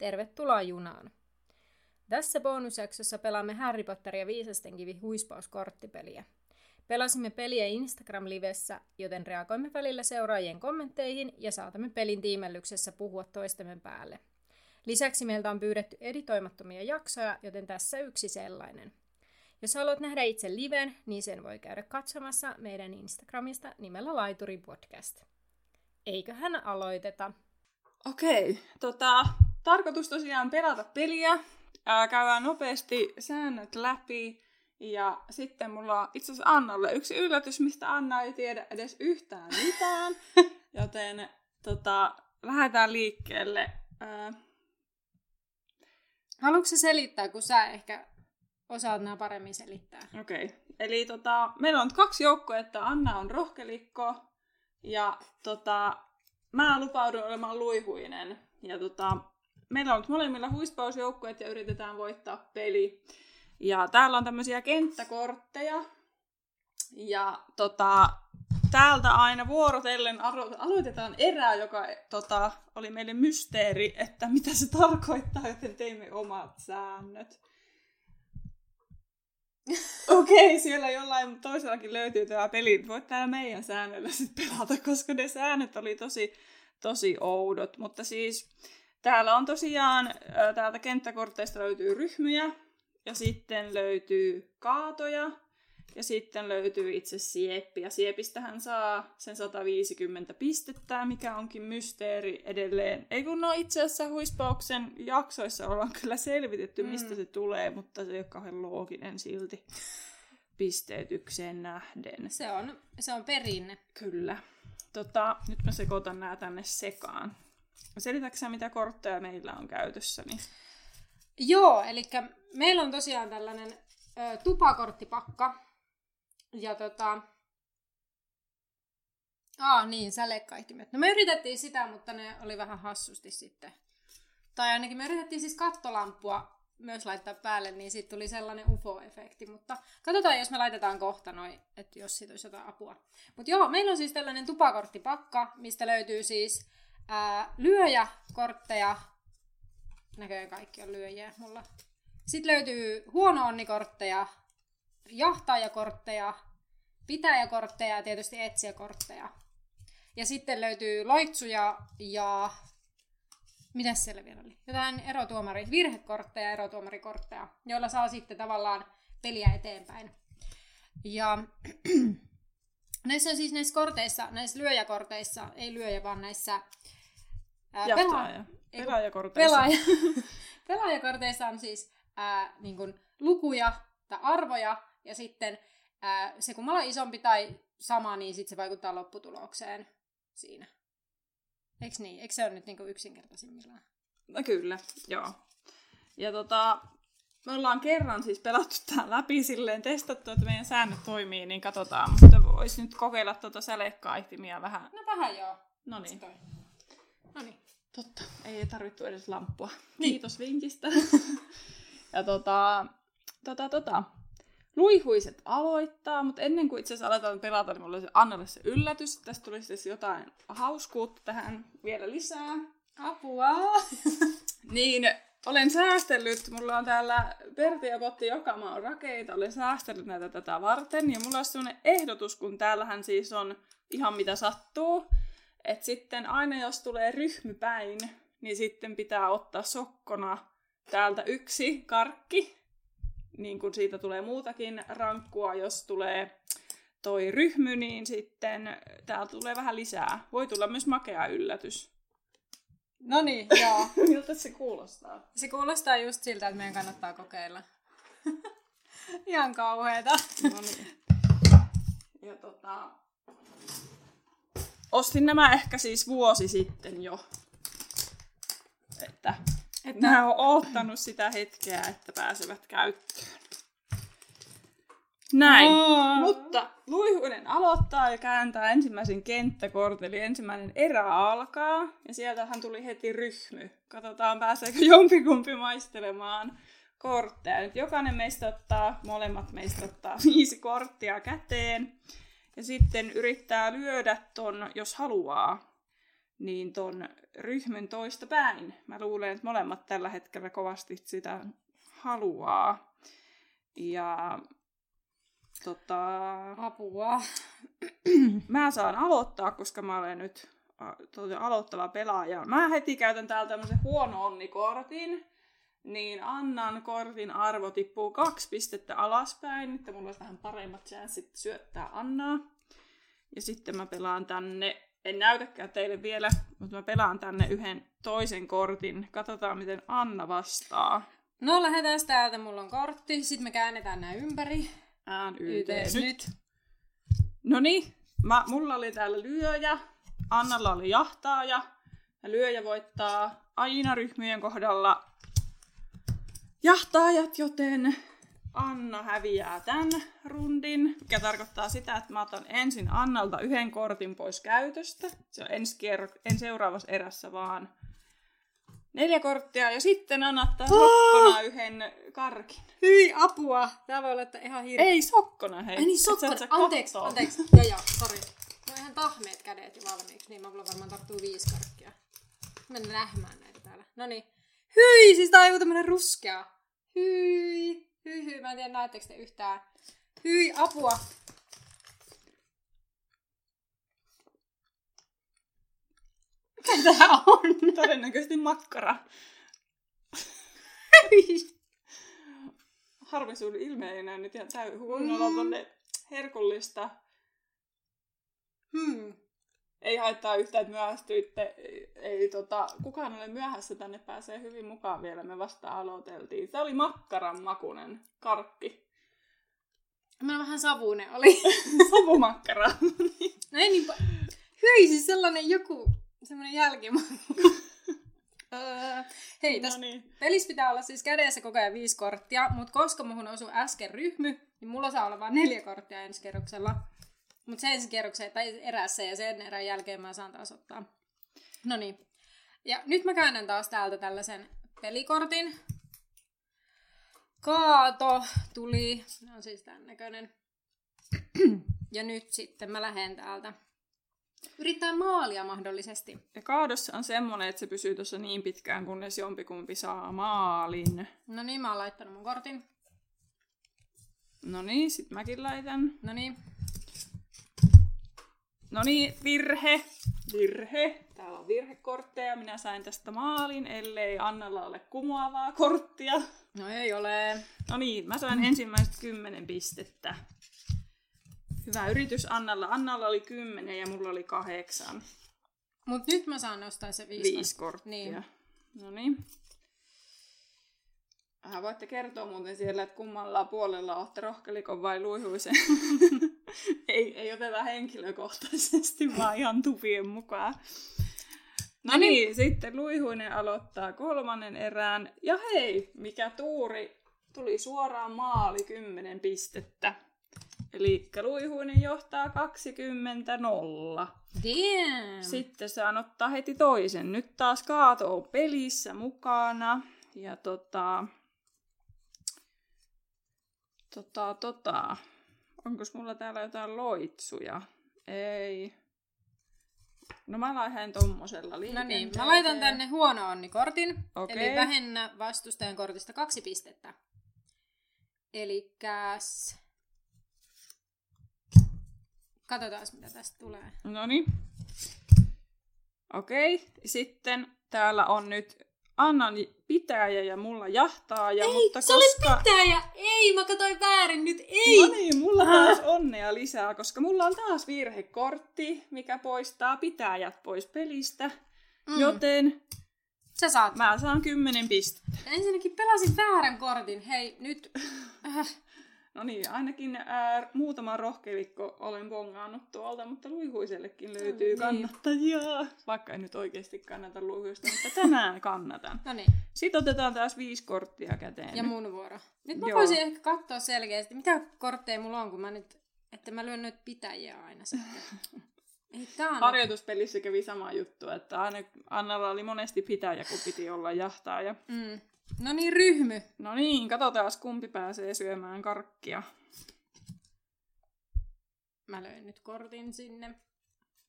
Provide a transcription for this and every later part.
Tervetuloa junaan! Tässä bonusjaksossa pelaamme Harry Potter ja Viisasten kivi huispauskorttipeliä. Pelasimme peliä Instagram-livessä, joten reagoimme välillä seuraajien kommentteihin ja saatamme pelin tiimellyksessä puhua toistemme päälle. Lisäksi meiltä on pyydetty editoimattomia jaksoja, joten tässä yksi sellainen. Jos haluat nähdä itse liven, niin sen voi käydä katsomassa meidän Instagramista nimellä Laituri Podcast. Eiköhän aloiteta. Okei, tota, tarkoitus tosiaan pelata peliä. Ää, käydään nopeasti säännöt läpi. Ja sitten mulla on itse asiassa Annalle yksi yllätys, mistä Anna ei tiedä edes yhtään mitään. Joten tota, lähdetään liikkeelle. Ää, Haluatko selittää, kun sä ehkä osaat nämä paremmin selittää? Okei, okay. eli tota, meillä on kaksi joukkuetta. Anna on rohkelikko ja tota, mä lupaudun olemaan luihuinen. Ja tota, meillä on nyt molemmilla huispausjoukkueet ja yritetään voittaa peli. Ja täällä on tämmöisiä kenttäkortteja. Ja tota, täältä aina vuorotellen aloitetaan erää, joka tota, oli meille mysteeri, että mitä se tarkoittaa, joten teimme omat säännöt. Okei, okay, siellä jollain toisellakin löytyy tämä peli. Voit täällä meidän säännöllä sitten pelata, koska ne säännöt oli tosi, tosi oudot. Mutta siis täällä on tosiaan, täältä kenttäkorteista löytyy ryhmiä, ja sitten löytyy kaatoja, ja sitten löytyy itse sieppi. Ja siepistähän saa sen 150 pistettä, mikä onkin mysteeri edelleen. Ei kun no itse asiassa huispauksen jaksoissa ollaan kyllä selvitetty, mistä mm. se tulee, mutta se ei ole kauhean looginen silti pisteytykseen nähden. Se on, se on perinne. Kyllä. Tota, nyt mä sekoitan nämä tänne sekaan. Selitätkö mitä kortteja meillä on käytössä? Niin... Joo, eli meillä on tosiaan tällainen ö, tupakorttipakka, ja tota... Aa, niin, sälekkaihtimet. No me yritettiin sitä, mutta ne oli vähän hassusti sitten. Tai ainakin me yritettiin siis kattolampua myös laittaa päälle, niin siitä tuli sellainen UFO-efekti. Mutta katsotaan, jos me laitetaan kohta noin, että jos siitä olisi jotain apua. Mutta joo, meillä on siis tällainen tupakorttipakka, mistä löytyy siis ää, lyöjäkortteja. Näköjään kaikki on lyöjiä mulla. Sitten löytyy huono onnikortteja, jahtaajakortteja, pitäjäkortteja ja tietysti etsijäkortteja. Ja sitten löytyy loitsuja ja... Mitäs siellä vielä oli? Jotain erotuomari, virhekortteja ja erotuomarikortteja, joilla saa sitten tavallaan peliä eteenpäin. Ja näissä on siis näissä korteissa, näissä lyöjäkorteissa, ei lyöjä, vaan näissä ää, pela- pelaajakorteissa. Pelaaja, pelaajakorteissa on siis ää, niin kuin lukuja tai arvoja, ja sitten ää, se kun on isompi tai sama, niin sitten se vaikuttaa lopputulokseen siinä. Eiks niin? Eikö se ole nyt niinku yksinkertaisimmillaan? No kyllä, joo. Ja tota, me ollaan kerran siis pelattu tämän läpi silleen, testattu, että meidän säännöt toimii, niin katsotaan. Mutta voisi nyt kokeilla tuota sälekkaihtimia vähän. No vähän joo. No niin. No niin. Totta, ei tarvittu edes lamppua. Niin. Kiitos vinkistä. ja tota, tota, tota, luihuiset aloittaa, mutta ennen kuin itse asiassa aletaan pelata, niin mulla oli se Annalle se yllätys. Tästä tuli siis jotain hauskuutta tähän vielä lisää. Apua! niin, olen säästellyt, mulla on täällä Perti ja Potti joka maan rakeita, olen säästellyt näitä tätä varten. Ja mulla on sellainen ehdotus, kun täällähän siis on ihan mitä sattuu. Että sitten aina jos tulee ryhmypäin, niin sitten pitää ottaa sokkona täältä yksi karkki niin kun siitä tulee muutakin rankkua, jos tulee toi ryhmy, niin sitten täältä tulee vähän lisää. Voi tulla myös makea yllätys. No niin, joo. Miltä se kuulostaa? Se kuulostaa just siltä, että meidän kannattaa kokeilla. Ihan kauheeta. No niin. Ja tota... Ostin nämä ehkä siis vuosi sitten jo. Että Että nämä on oottanut sitä hetkeä, että pääsevät käyttöön. Näin. Aa. Mutta Luihuinen aloittaa ja kääntää ensimmäisen kenttäkortin, eli ensimmäinen erä alkaa. Ja sieltähän tuli heti ryhmy. Katsotaan, pääseekö jompikumpi maistelemaan kortteja. Nyt jokainen meistä ottaa, molemmat meistä ottaa viisi korttia käteen. Ja sitten yrittää lyödä ton, jos haluaa, niin ton ryhmyn toista päin. Mä luulen, että molemmat tällä hetkellä kovasti sitä haluaa. Ja tota, Apua. mä saan aloittaa, koska mä olen nyt a, tuota, aloittava pelaaja. Mä heti käytän täältä tämmöisen huono onnikortin. Niin Annan kortin arvo tippuu kaksi pistettä alaspäin, että mulla olisi vähän paremmat chanssit syöttää Annaa. Ja sitten mä pelaan tänne, en näytäkään teille vielä, mutta mä pelaan tänne yhden toisen kortin. Katsotaan, miten Anna vastaa. No lähdetään täältä, mulla on kortti, sitten me käännetään nämä ympäri. Ään YTS nyt. nyt. No niin, mä, mulla oli täällä lyöjä, Annalla oli jahtaaja, ja lyöjä voittaa aina ryhmien kohdalla jahtaajat, joten Anna häviää tämän rundin, mikä tarkoittaa sitä, että mä otan ensin Annalta yhden kortin pois käytöstä. Se on ensi, kierro, en seuraavassa erässä vaan neljä korttia, ja sitten Anna ottaa sokkona yhden karkin. Hyi, apua! Tää voi olla että ihan hirveä. Ei sokkona, hei. Ai niin, sokkona. Anteeksi, anteeksi. Joo, joo, sori. No ihan tahmeet kädet jo valmiiksi, niin mulla varmaan tarttuu viisi karkkia. Mennään lähmään näitä täällä. No niin. Hyi, siis tää on joku tämmönen ruskea. Hyi, hyi, hyi. Mä en tiedä, näettekö te yhtään. Hyi, apua. Mikä tää on? Todennäköisesti makkara. Harmi sun ilme ei näy nyt ihan täy huonolla Mm. tonne herkullista. Hmm. Ei haittaa yhtään, että myöhästyitte. Ei, ei tota, kukaan ole myöhässä, tänne pääsee hyvin mukaan vielä. Me vasta aloiteltiin. Se oli makkaran makunen karkki. Mä vähän savunen oli. Savumakkara. No ei niin pa- Hyi, siis sellainen joku, semmoinen jälkimaku. Öö, Hei, tässä no niin. pelissä pitää olla siis kädessä koko ajan viisi korttia, mutta koska muhun osui äsken ryhmy, niin mulla saa olla vain neljä korttia ensi kerroksella. Mutta se ensi kerroksen tai erässä ja sen erän jälkeen mä saan taas ottaa. No niin. Ja nyt mä käännän taas täältä tällaisen pelikortin. Kaato tuli. On siis tämän näköinen. Ja nyt sitten mä lähden täältä. Yrittää maalia mahdollisesti. Ja kaadossa on semmonen, että se pysyy tuossa niin pitkään, kunnes jompikumpi saa maalin. No niin, mä oon laittanut mun kortin. No niin, sit mäkin laitan. No niin. No niin, virhe. Virhe. Täällä on virhekortteja. Minä sain tästä maalin, ellei Annalla ole kumoavaa korttia. No ei ole. No niin, mä sain ensimmäiset kymmenen pistettä. Hyvä yritys Annalla. Annalla oli kymmenen ja mulla oli kahdeksan. Mut nyt mä saan nostaa se viisi. Viisi korttia. Niin. No niin. Äh, voitte kertoa muuten siellä, että kummalla puolella olette rohkelikon vai luihuisen. ei, ei oteta henkilökohtaisesti, vaan ihan tupien mukaan. No niin, sitten Luihuinen aloittaa kolmannen erään. Ja hei, mikä tuuri, tuli suoraan maali 10 pistettä. Eli Luihuinen johtaa 20 nolla. Damn. Sitten saan ottaa heti toisen. Nyt taas Kaato on pelissä mukana. Ja tota... Tota, tota... Onkos mulla täällä jotain loitsuja? Ei. No mä lähden tommosella No niin, mä laitan tänne huono onni-kortin. Okei. Eli vähennä vastustajan kortista kaksi pistettä. Elikäs... Katsotaan, mitä tästä tulee. No niin. Okei, sitten täällä on nyt Annan pitäjä ja mulla jahtaaja, Ei, mutta se koska... oli pitäjä! Ei, mä katsoin väärin nyt, ei! No niin, mulla taas onnea lisää, koska mulla on taas virhekortti, mikä poistaa pitäjät pois pelistä. Mm. Joten Sä saat. mä saan kymmenen pistettä. Ensinnäkin pelasin väärän kortin. Hei, nyt... No niin, ainakin ää, muutama rohkelikko olen bongaannut tuolta, mutta luihuisellekin löytyy niin. kannattajia. Vaikka en nyt oikeasti kannata luihuista, mutta tänään kannatan. No niin, Sitten otetaan taas viisi korttia käteen. ja mun vuoro. Nyt mä Joo. voisin ehkä katsoa selkeästi, mitä kortteja mulla on, kun mä nyt, että mä lyön nyt pitäjiä aina sitten. Ei on... Harjoituspelissä kävi sama juttu, että aina Annalla oli monesti pitäjä, kun piti olla jahtaaja. Mm. No niin, ryhmy. No niin, katsotaan kumpi pääsee syömään karkkia. Mä löin nyt kortin sinne.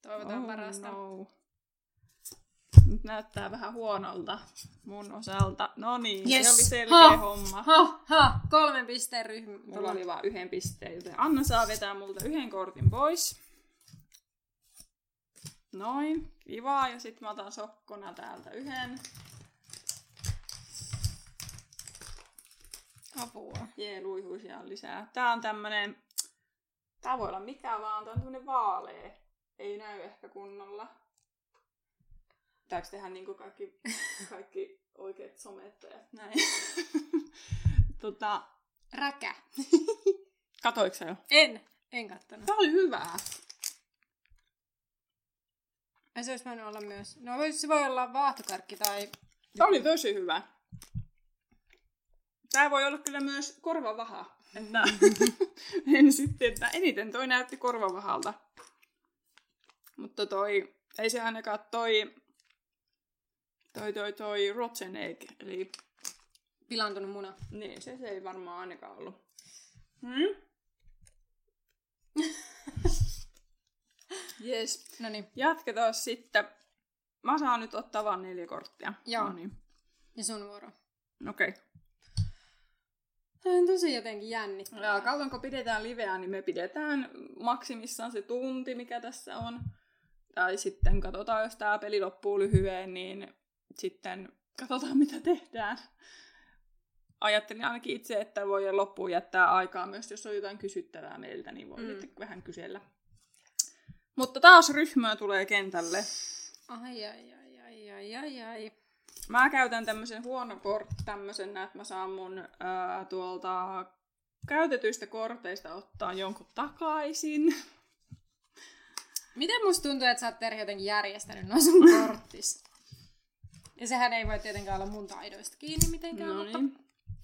Toivotaan parasta. No. Nyt näyttää vähän huonolta mun osalta. No niin, Yes. se oli selkeä Ha. homma. Ha, ha, kolmen pisteen ryhmä. Mulla oli vaan yhden pisteen, joten Anna saa vetää multa yhden kortin pois. Noin, kiva. Ja sitten mä otan sokkona täältä yhden. Apua. Jee, luihuisia on lisää. Tää on tämmönen... Tää voi olla mikä vaan, tää on tämmönen vaalea. Ei näy ehkä kunnolla. Pitääks tehdä niinku kaikki, kaikki oikeat somettajat näin? tota, Räkä. katoiko sä jo? En. En kattonut. Tää oli hyvää. Ja se olisi voinut olla myös. No se voi olla vaahtokarkki tai... Tää oli tosi hyvä. Tää voi olla kyllä myös korvavaha. Että en sitten, että eniten toi näytti korvavahalta. Mutta toi, ei se ainakaan toi, toi, toi, toi rotten egg, eli Pilantunut muna. niin, se, se ei varmaan ainakaan ollut. Hmm? Yes. No niin. Jatketaan sitten. Mä saan nyt ottaa vaan neljä korttia. Joo. No niin. Ja sun vuoro. Okei. Okay. Tämä on tosi jotenkin jännittävää. Ja kauanko pidetään liveä, niin me pidetään maksimissaan se tunti, mikä tässä on. Tai sitten katsotaan, jos tämä peli loppuu lyhyen, niin sitten katsotaan, mitä tehdään. Ajattelin ainakin itse, että voi loppuun jättää aikaa myös, jos on jotain kysyttävää meiltä, niin voi Mm. vähän kysellä. Mutta taas ryhmää tulee kentälle. Ai, ai, ai, ai, ai, ai, ai. Mä käytän tämmöisen huono kort, tämmöisen, että mä saan mun ää, tuolta käytetyistä korteista ottaa jonkun takaisin. Miten musta tuntuu, että sä oot Terhi jotenkin järjestänyt noin sun korttis? Ja sehän ei voi tietenkään olla mun taidoista kiinni mitenkään, No mutta... niin,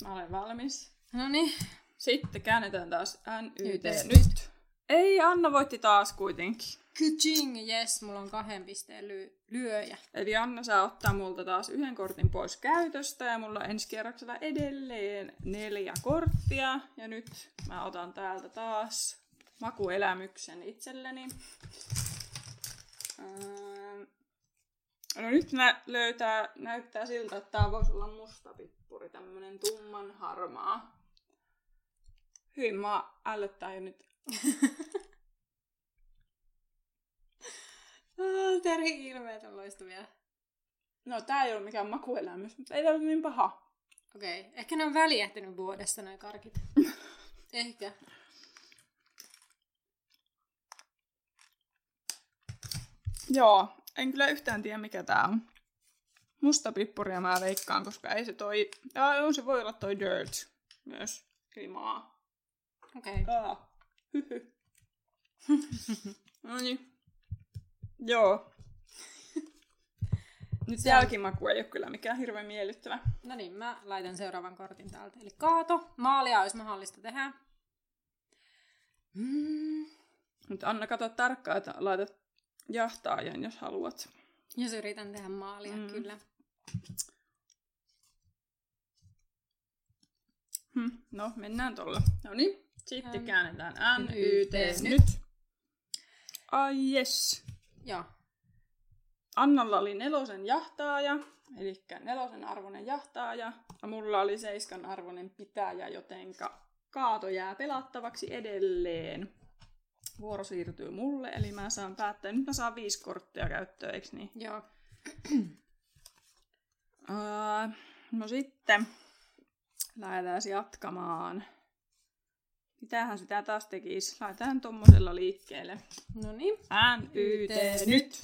mä olen valmis. No niin. Sitten käännetään taas NYT Nyt. nyt. Ei, Anna voitti taas kuitenkin. Kuching, yes, mulla on kahden pisteen ly- lyöjä. Eli Anna saa ottaa multa taas yhden kortin pois käytöstä ja mulla on ensi kierroksella edelleen neljä korttia. Ja nyt mä otan täältä taas makuelämyksen itselleni. Öö, No nyt nä- löytää, näyttää siltä, että tää voisi olla musta pippuri, tämmönen tumman harmaa. Hyvin mä ällöttää jo nyt. Oh, Terhi ilmeet on loistavia. No tää ei ole mikään makuelämys, mutta ei tää ole niin paha. Okei, okay. ehkä ne on väliehtinyt vuodesta noin karkit. ehkä. Joo, en kyllä yhtään tiedä mikä tää on. Musta pippuria mä veikkaan, koska ei se toi... Aa, on se voi olla toi dirt myös. Eli maa. Okei. Okay. Hyhy. no niin. Joo. Nyt Se jälkimaku ei ole kyllä mikään hirveän miellyttävä. No niin, mä laitan seuraavan kortin täältä. Eli kaato. Maalia olisi mahdollista tehdä. Mm. Mutta Anna, kato tarkkaan, että laitat jahtaajan, jos haluat. Jos yritän tehdä maalia, mm. Kyllä. Hm, no, mennään tuolla. No niin, sitten Än- käännetään NYT NYT nyt. nyt. Ai yes. Joo. Annalla oli nelosen jahtaaja, eli nelosen arvoinen jahtaaja. Ja mulla oli seiskan arvoinen pitäjä, jotenka kaato jää pelattavaksi edelleen. Vuoro siirtyy mulle, eli mä saan päättää. Nyt mä saan viisi korttia käyttöön, eikö niin? Joo. Uh, no sitten lähdetään jatkamaan. Mitähän sitä taas tekisi? Laitetaan tommosella liikkeelle. No niin. NYT YT nyt.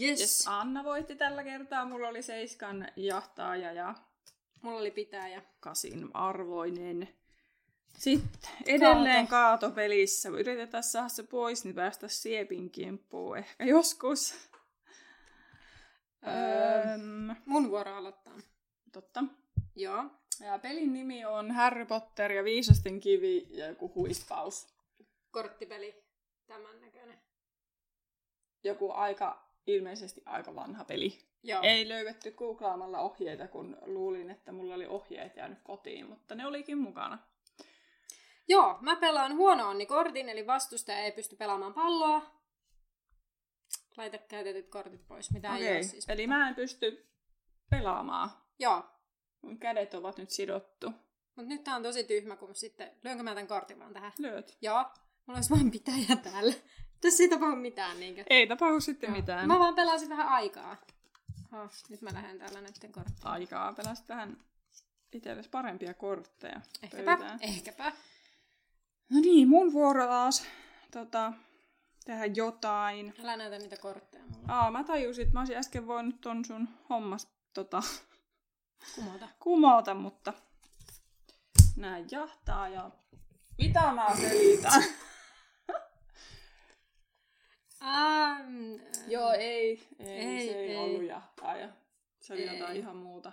Yes. Yes, Anna voitti tällä kertaa. Mulla oli seiskan jahtaaja ja Mulla oli pitäjä. kasin arvoinen. Sitten edelleen Kaato. kaatopelissä. Yritetään saada se pois, niin päästä Siepin kimppuun ehkä joskus. Öö, mun vuoro aloittaa. Totta. Joo. Ja pelin nimi on Harry Potter ja Viisasten kivi ja joku huispaus. Korttipeli. Tämän näköinen. Joku aika, ilmeisesti aika vanha peli. Joo. Ei löydetty googlaamalla ohjeita, kun luulin, että mulla oli ohjeet jäänyt kotiin, mutta ne olikin mukana. Joo, mä pelaan huono onni kortin, eli vastustaja ei pysty pelaamaan palloa. Laita käytetyt kortit pois, mitä Okei, ei ole siis. eli mä en pysty pelaamaan. Joo, Mun kädet ovat nyt sidottu. mutta nyt tää on tosi tyhmä, kun sitten... Lyönkö mä tän kortin vaan tähän? Lyöt. Joo, mulla olisi vain pitäjä täällä. Tässä ei tapahdu mitään, niinkö? Ei tapahdu sitten Joo. mitään. Mä vaan pelasin vähän aikaa. Oh, nyt mä lähden täällä näiden korttien. Aikaa pelasit tähän itsellesi parempia kortteja Ehkäpä, pöytään. ehkäpä. No niin, mun vuoro taas tota, tehdä jotain. Älä näytä niitä kortteja mulle. Aa, mä tajusin, että mä olisin äsken voinut ton sun hommas tota, Kumota. kumota, mutta nää jahtaa ja... Mitä mä selitän? Ähm, Joo, ei. Ei, Ei, se ei, ei. ollut jahtaa ja se oli Ei. jotain ihan muuta.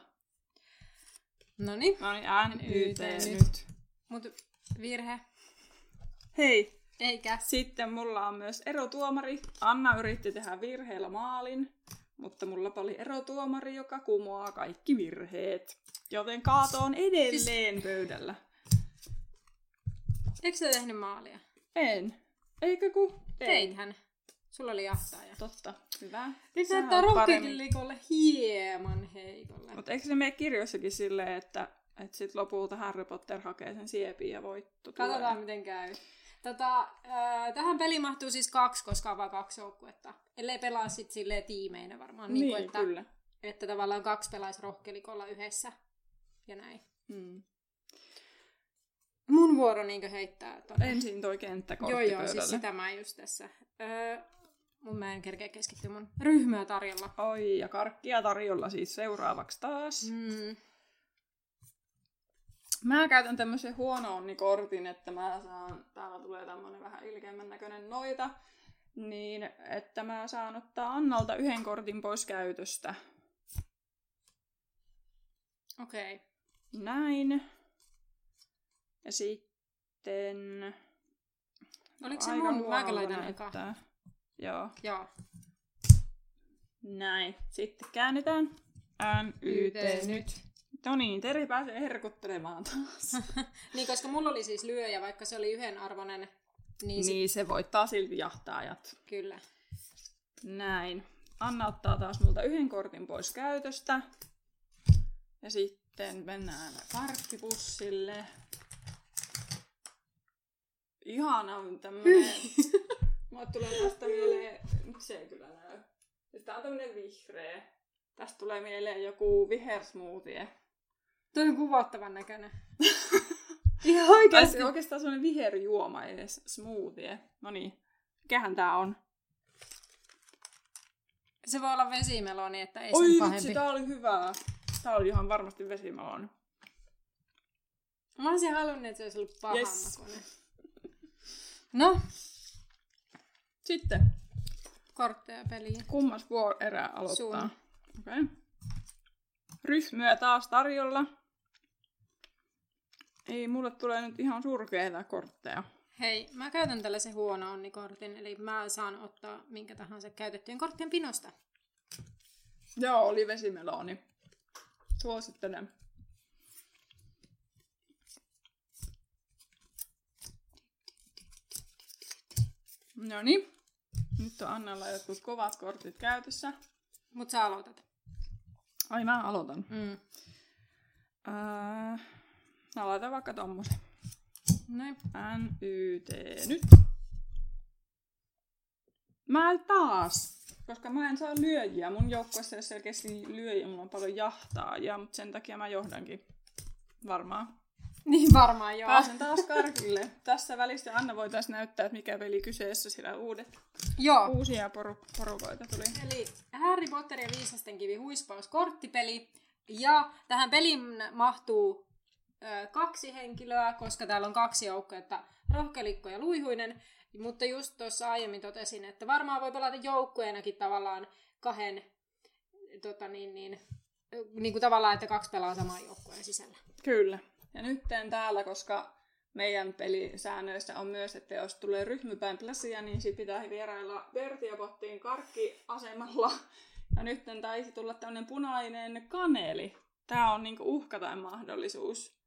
Noniin. No niin, ään YT nyt. nyt. Mut virhe. Hei, Eikä. sitten mulla on myös erotuomari. Anna yritti tehdä virheellä maalin, mutta mulla oli erotuomari, joka kumoaa kaikki virheet. Joten kaato on edelleen pöydällä. Eikö sä tehnyt maalia? En. Eikö ku? En. Teithän. Sulla oli jahtaaja. Totta. Hyvä. Nyt näyttää rohkeakillikolle hieman heikolle. Mutta eikö se mene kirjoissakin silleen, että, että sit lopulta Harry Potter hakee sen siepin ja voitto tulee? Katsotaan miten käy. Tota, äh, tähän peliin mahtuu siis kaksi, koska on vain kaksi joukkuetta. Ellei pelaa sit silleen tiimeinä varmaan. Niin, Niin, kuin, että, kyllä. että tavallaan kaksi pelaisi rohkelikolla yhdessä. Ja näin. Hmm. Mun vuoro niinkö heittää tonne. Ensin toi kenttäkortti Joo, joo, pöydälle. siis sitä mä just tässä. Öö, mun mä en kerkeä keskittyä mun ryhmää tarjolla. Oi, ja karkkia tarjolla siis seuraavaksi taas. Mm. Mä käytän tämmöisen huono onnikortin, että mä saan, täällä tulee tämmönen vähän ilkeämmän näköinen noita, niin että mä saan ottaa Annalta yhden kortin pois käytöstä. Okei. Okay. Näin. Ja sitten... Oliko se mun? Mäkin laitan eka. Joo. Joo. Näin. Sitten käännetään. N, Y, T, nyt. No niin, Teri pääsee herkuttelemaan taas. Niin, koska mulla oli siis lyöjä, vaikka se oli yhden arvoinen, niin, sit, niin, se voittaa silti jahtaajat. kyllä. Näin. Anna ottaa taas multa yhden kortin pois käytöstä. Ja sitten mennään karkkipussille. Ihana on tämmönen... Mulle tulee tästä mieleen... Nyt se ei kyllä näy. Siis tää on tämmönen vihreä. Tästä tulee mieleen joku vihersmoothie. Toi on kuvottavan näköinen. Ihan se oikeastaan semmonen viherjuoma edes, smoothie. No niin, mikähän tää on? Se voi olla vesimeloni, että ei Oi sen vitsi, pahempi. tää oli hyvää. Tää oli ihan varmasti vesimeloni. Mä olisin halunnut, että se olisi ollut pahan Yes. No, Sitten, kortteja peliin. kummas vuorerä aloittaa? Sun. Okei. Okay. Ryhmyä taas tarjolla. Ei, mulle tulee nyt ihan surkeita kortteja. Hei, mä käytän tällaisen huono onnikortin, eli mä saan ottaa minkä tahansa käytettyjen korttien pinosta. Joo, oli vesimeloni. Suosittelen. No niin. Nyt on Annalla jotkut kovat kortit käytössä. Mut sä aloitat. Ai mä aloitan. Mm. Ää, mä laitan vaikka tommosen. Noin. N, Y, T, nyt. Mä taas, koska mä en saa lyöjiä. Mun joukkueessa ei ole selkeästi lyöjiä, mulla on paljon jahtaajia, mutta sen takia mä johdankin. Varmaan. Niin varmaan joo. Pääsen taas karkille. Tässä välissä Anna voitaisiin näyttää, että mikä peli kyseessä, sillä uudet, Joo. uusia poru- porukoita tuli. Eli Harry Potter ja Viisasten kivi huispaus korttipeli. Ja tähän peliin mahtuu ö, kaksi henkilöä, koska täällä on kaksi joukkuetta, Rohkelikko ja Luihuinen. Mutta just tuossa aiemmin totesin, että varmaan voi pelata joukkueenakin tavallaan kahden, tota niin, niin, niin kuin tavallaan, että kaksi pelaa saman joukkueen sisällä. Kyllä. Ja nyt täällä, koska meidän pelisäännöissä on myös, että jos tulee ryhmypäin pläsiä, niin sit pitää vierailla Vertiopottiin karkkiasemalla. Ja nyt taisi tulla tämmöinen punainen kaneli. Tää on niinku uhka tai mahdollisuus.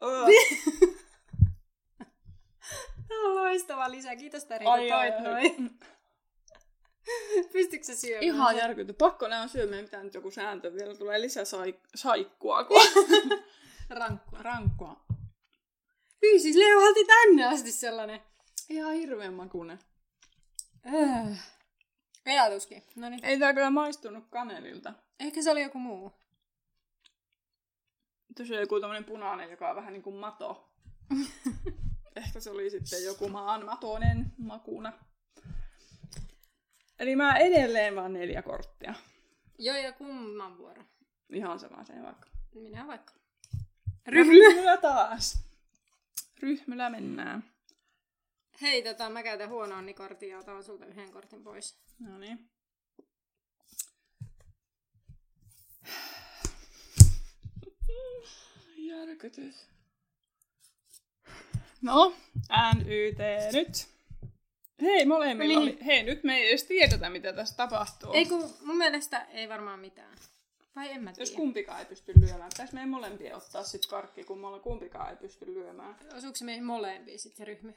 Oh. Tämä on loistava lisä. Kiitos Tari, kun toit noin. Pystytkö se syömään? Ihan järkytty. Pakko nämä on syömään, mitä nyt joku sääntö vielä tulee lisää sai- saikkua. Kun... Rankkua. Rankkua. Hyi, siis leuhalti tänne asti sellainen. Ihan hirveän makuinen. Äh. Ajatuskin. No niin. Ei tää kyllä maistunut kanelilta. Ehkä se oli joku muu. Tuossa on joku tämmönen punainen, joka on vähän niin kuin mato. Ehkä se oli sitten joku maan matonen makuna. Eli mä edelleen vaan neljä korttia. Joo, ja kumman vuoro? Ihan sama se vaikka. Minä vaikka. Ryhmylä taas. Ryhmylä mennään. Hei, tota, mä käytän huono kortin ja otan sulta yhden kortin pois. No niin. Järkytys. No, NYT nyt. Hei, molemmilla Niin. oli. Hei, nyt me ei edes tiedetä, mitä tässä tapahtuu. Ei kun mun mielestä ei varmaan mitään. Vai en mä tiedä. Jos kumpikaan ei pysty lyömään. Pitäis meidän molempien ottaa sit karkki, kun me kumpikaan ei pysty lyömään. Osuuko se meihin molempiin sitten se ryhmä?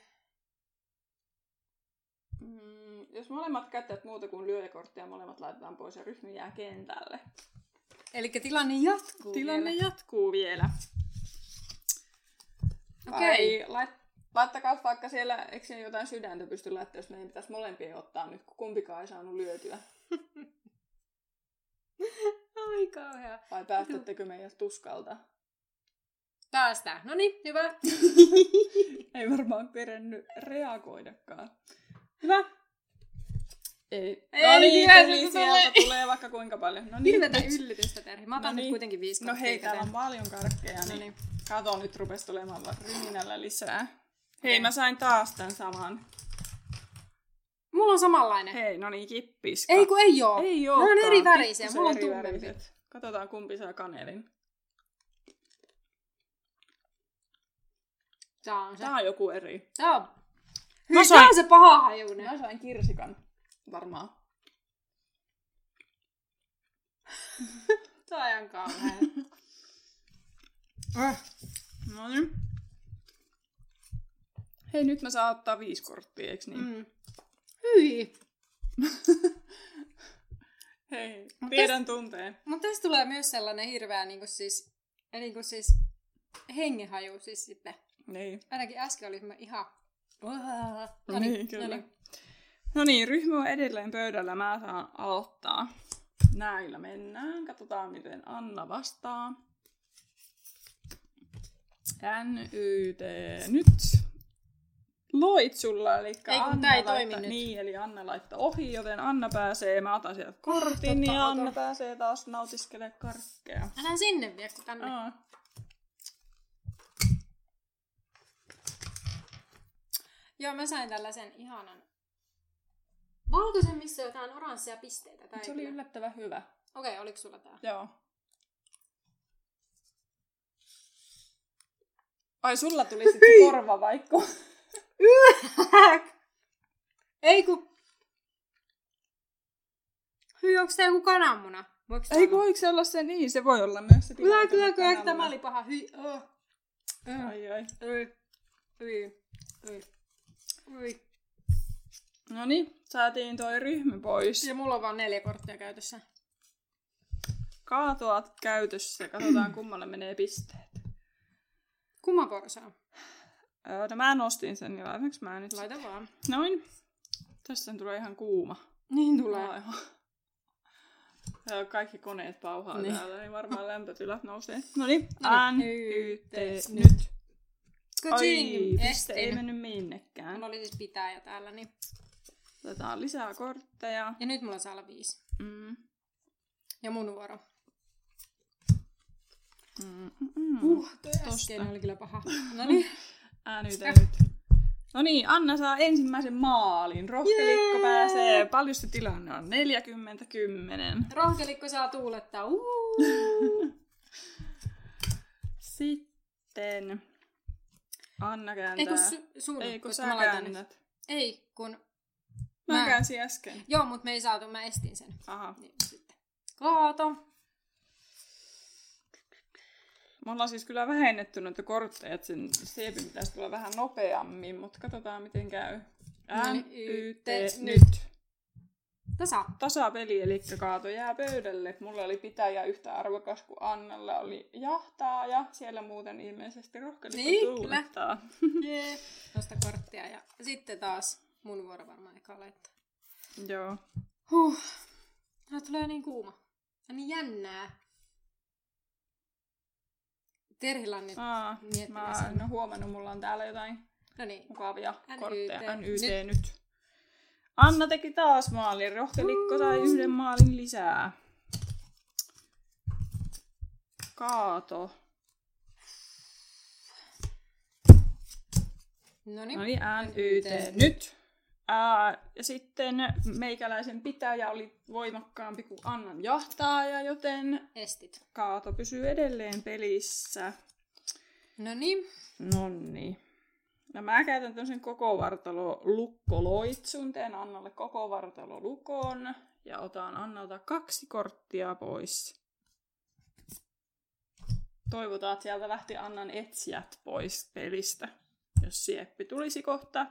Mm, jos molemmat käyttävät muuta kuin lyöjäkorttia, molemmat laitetaan pois ja ryhmä jää kentälle. Eli tilanne jatkuu Tilanne vielä. jatkuu vielä. Okei. Vai lait, laittakaa vaikka siellä, eikö siellä jotain sydäntä pysty laittamaan, jos meidän pitäisi molempien ottaa nyt, kun kumpikaan ei saanut lyötyä. Ai kauhea. Vai päästättekö meidät tuskalta? Päästään. No niin, hyvä. ei varmaan kerennyt reagoidakaan. Hyvä. Ei. Ei, no niin, tuli sieltä tulee. vaikka kuinka paljon. No niin, Hirvetä yllytystä, Terhi. Mä otan No nyt niin. kuitenkin viisi No hei, täällä on paljon karkkeja, No niin, niin. kato nyt rupes tulemaan ryminällä lisää. Hei, mä sain taas tän saman. Mulla on samanlainen. Hei, no niin, kippiska. Ei kun ei oo. Ei oo. on eri värisiä, mulla on tummempi. Katsotaan kumpi saa kanelin. Tää on se. Tää on joku eri. Tää on... Mä Hyi, sain- tää on se paha hajunen. Mä sain kirsikan. Varmaan. Tää on ihan kauhea. No niin. Hei, nyt mä saan ottaa viisi korttia, eiks niin? mm. Hyi. Hei, Mut tiedän tunteen. Mutta tässä tulee myös sellainen hirveä niinku siis, niinku siis hengenhaju siis sitten. Niin. Ainakin äsken oli ihan... No niin, kyllä. No niin, ryhmä on edelleen pöydällä. Mä saan aloittaa. Näillä mennään. Katsotaan, miten Anna vastaa. NYT nyt. Loit sulla, eli kun Anna tää ei laittaa, toimi nyt. Niin, eli Anna laittaa ohi, joten Anna pääsee. Mä otan sieltä kortin Totta, ja ota. Anna pääsee taas nautiskelemaan karkkeja. Älä sinne vie, kun tänne. Aa. Joo, mä sain tällaisen ihanan valkoisen, missä on jotain oranssia pisteitä. Tää ei Se oli kyllä- yllättävän hyvä. Okei, okay, oliko sulla tää? Joo. Ai sulla tuli sitten korva vaikka. ei ku... Hyi, onks tää joku kananmuna? Voiko Ei olla? voiko se olla se niin? Se voi olla myös se Kyllä, kyllä, että kyllä, tämä oli paha. Hyi, oh. Oh. Ai ai. Hyi, hyi, hyi, hyi. No niin, saatiin toi ryhmä pois. Ja mulla on vaan neljä korttia käytössä. Kaatoat käytössä katsotaan kummalle menee pisteet. Kumman vuoro saa? Öö, no mä nostin sen, niin laitanko mä nyt? Laita vaan. Noin. Tästä tulee ihan kuuma. Niin tulee. Aivan. Täällä kaikki koneet pauhaa Niin. täällä, niin varmaan lämpötilat nousee. No niin, N, Y, T, nyt. nyt. Ai, Kaching, piste ei mennyt minnekään. Mulla oli siis pitäjä täällä, niin... Otetaan lisää kortteja. Ja nyt mulla saa olla viisi. Mm. Ja mun vuoro. Mm, mm, mm. Uh, toi äsken oli kyllä paha. No niin. Äänytä nyt. No niin, Anna saa ensimmäisen maalin. Rohkelikko Jee! pääsee. Paljon se tilanne on? 40-10. Rohkelikko saa tuulettaa. Sitten Anna kääntää. Ei kun su- sun, Ei kun sä mä käännät. Ei, kun... Mä, Mä- käänsin äsken. Joo, mutta me ei saatu, mä estin sen. Aha. Niin, sitten. Kaato. Me ollaan siis kyllä vähennetty noita kortteja, että sen siepin pitäisi tulla vähän nopeammin, mutta katsotaan miten käy. No N, niin, Y, T, nyt. Tasa. Tasapeli, eli kaato jää pöydälle. Mulla oli pitäjä yhtä arvokas kuin Annalla oli jahtaa ja siellä muuten ilmeisesti rohkelikko Niin, tuulettaa. Jee. Nosta korttia ja sitten taas mun vuoro varmaan eka laittaa. Joo. Huh. Tää tulee niin kuuma. Ja niin jännää. Terhillä nyt... Aa, mä en ole huomannut, mulla on täällä jotain No niin. mukavia NYT. kortteja. NYT Nyt. nyt. Anna teki taas maalin. Rohkelikko sai yhden maalin lisää. Kaato. No niin. No niin, NYT nyt. Ää, ja sitten meikäläisen pitäjä oli voimakkaampi kuin Annan jahtaaja, joten Estit. Kaato pysyy edelleen pelissä. No niin. Nonni. No mä käytän tämmöisen koko vartalo lukkoloitsun, teen Annalle koko vartalo lukon ja otan Annalta kaksi korttia pois. Toivotaan, että sieltä lähti Annan etsijät pois pelistä, jos sieppi tulisi kohta.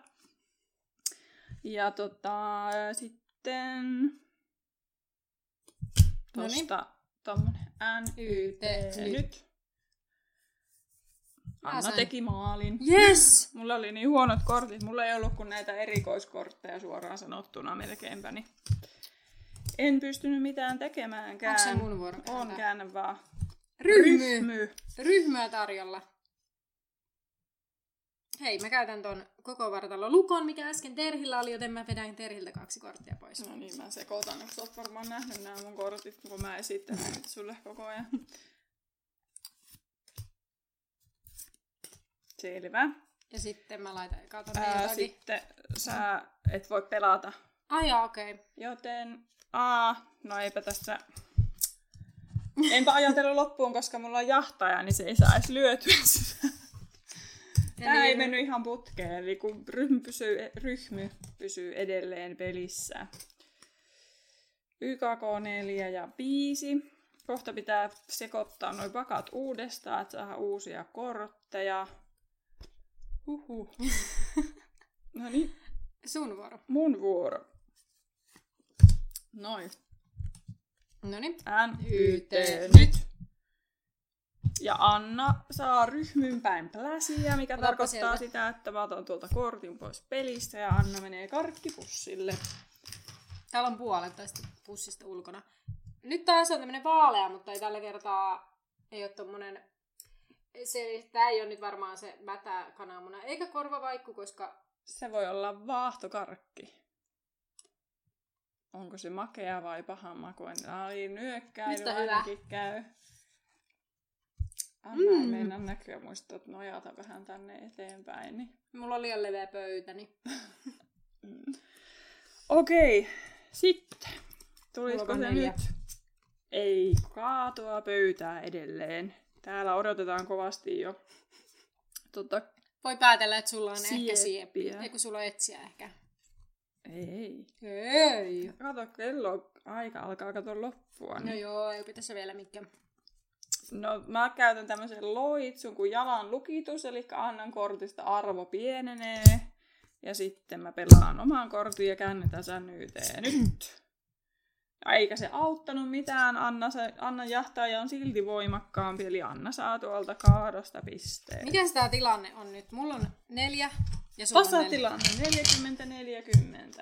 Ja tota, sitten Noniin. tosta tommonen NYT nyt. Anna teki maalin. Yes! Mulla oli niin huonot kortit, mulla ei ollut kuin näitä erikoiskortteja suoraan sanottuna melkeinpä, niin en pystynyt mitään tekemäänkään. Onko se mun vuoro On, käännä vaan. Ryhmy. Ryhmy. Ryhmää tarjolla. Hei, mä käytän ton koko vartalo lukon, mikä äsken Terhillä oli, joten mä vedän Terhiltä kaksi korttia pois. No niin, mä sekoitan, kun sä oot varmaan nähnyt nämä mun kortit, kun mä esittelen nyt sulle koko ajan. Selvä. Ja sitten mä laitan eka tonne Ää, sitten sä et voi pelata Ai okei. Okay. Joten, aa, no eipä tässä... Enpä ajatellut loppuun, koska mulla on jahtaja, niin se ei saa edes lyötyä sitä. Tämä ei mennyt ihan putkeen, eli kun ryhmy pysyy, ryhmy pysyy edelleen pelissä. YKK4 ja 5. Kohta pitää sekoittaa noin pakat uudestaan, että saadaan uusia kortteja. Huhu. no niin, Sun vuoro. mun vuoro. Noin. Noniin. NYT YT nyt. Ja Anna saa ryhmyn päin pläsiä, mikä Otapa tarkoittaa sieltä. sitä, että mä otan tuolta kortin pois pelistä ja Anna menee karkkipussille. Täällä on puolet tästä pussista ulkona. Nyt taas on tämmönen vaalea, mutta ei tällä kertaa ei ole tommonen... Se, tää ei ole nyt varmaan se mätä kananmuna, eikä korvavaikku, koska Se voi olla vaahtokarkki. Onko se makea vai pahan makuinen? Ai, nyökkäily Mistä hyvä? käy. Anna mm. ei Mm. mennä näkyä, muistat nojata vähän tänne eteenpäin. Niin. mulla on liian leveä pöytä, niin Okei, sitten. Mulla Tulisiko on se neljä. nyt? Ei, kaatoa pöytää edelleen. Täällä odotetaan kovasti jo. Tota, voi päätellä, että sulla on ehkä Sieppiä. sieppi. Ei kun sulla on etsiä ehkä. ei. Ei. Kato, kello aika alkaa kato loppua. No Niin. joo, ei pitäisi vielä mikään. No, mä käytän tämmöisen loitsun kuin jalan lukitus, eli annan kortista arvo pienenee. Ja sitten mä pelaan oman kortin ja käännetään sen yhteen nyt. Eikä se auttanut mitään, Anna, se, Anna jahtaja on silti voimakkaampi, eli Anna saa tuolta kaadosta pisteen. Mikä tämä tilanne on nyt? Mulla on neljä ja sulla on neljä. Tasatilanne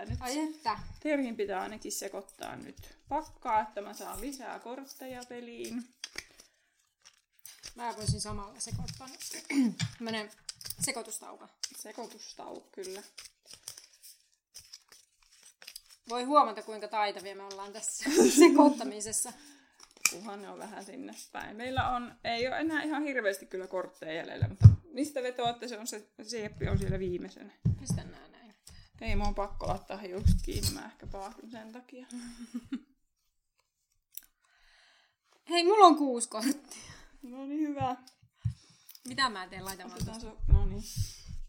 40-40. Nyt Ai että. Terhin pitää ainakin sekoittaa nyt pakkaa, että mä saan lisää kortteja peliin. Mä voisin samalla sekoittaa. Tämmönen sekoitustauka. Sekoitustau, kyllä. Voi huomata, kuinka taitavia me ollaan tässä sekoittamisessa. loppuhan ne on vähän sinne päin. Meillä on, ei ole enää ihan hirveästi kyllä kortteja jäljellä, mutta mistä vetoatte, se on se sieppi on siellä viimeisenä. Mistä nää näin? Ei, mun on pakko laittaa hiukset kiinni, mä ehkä paahdun sen takia. Hei, mulla on kuusi korttia. No niin, hyvä. Mitä mä teen se, no niin.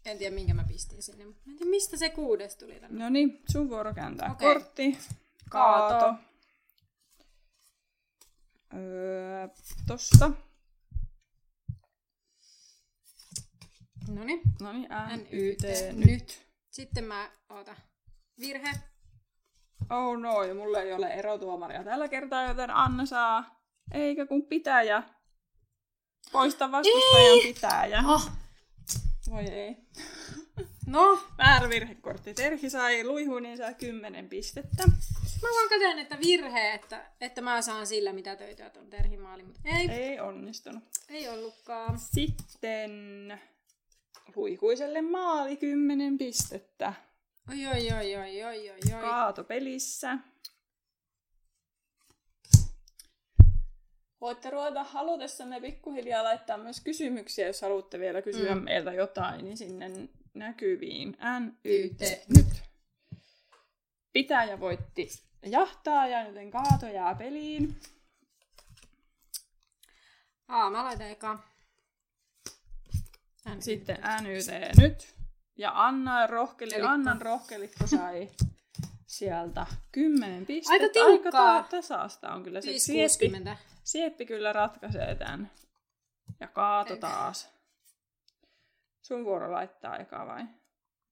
En tiedä, minkä mä pistin sinne. Mä en tiedä, mistä se kuudes tuli tänne. No niin, sun vuoro kääntää Okei. kortti. Kaato. Kaato. Öö, tosta. Noniin. No niin, N, Y, T, nyt. nyt. Sitten mä, oota, virhe. Oh no, ja mulla ei ole erotuomaria tällä kertaa, joten Anna saa, eikä kun pitäjä. Poista vastustajan pitäjä. Oh. Voi ei. No, Väärä virhekortti. Terhi sai luihuun, niin saa 10 pistettä. mä vaan katsoin, että virhe, että, että mä saan sillä mitä töitä tuon Terhin maali, mutta ei, ei, onnistunut. ei ollutkaan. Sitten luikuiselle maali 10 pistettä. Oi, oi, oi, oi, oi, oi, oi. Kaato Voitte ruveta halutessanne pikkuhiljaa laittaa myös kysymyksiä, jos haluatte vielä kysyä Mm. meiltä jotain, niin sinne näkyviin. N, Y, T, YT. nyt. Pitäjä voitti jahtaa ja joten kaato jää peliin. Aa, mä laitan eka. N- Sitten N, Y, T, nyt. Ja Anna rohkeli, Elikkä- Annan rohkelikko sai sieltä 10 pistettä. Aika tiukkaa. Aika ta- tasaista on kyllä se. 5, Sieppi, 60. Sieppi kyllä ratkaisee tämän. Ja Kaato Ei. taas. Sun vuoro laittaa eka vai?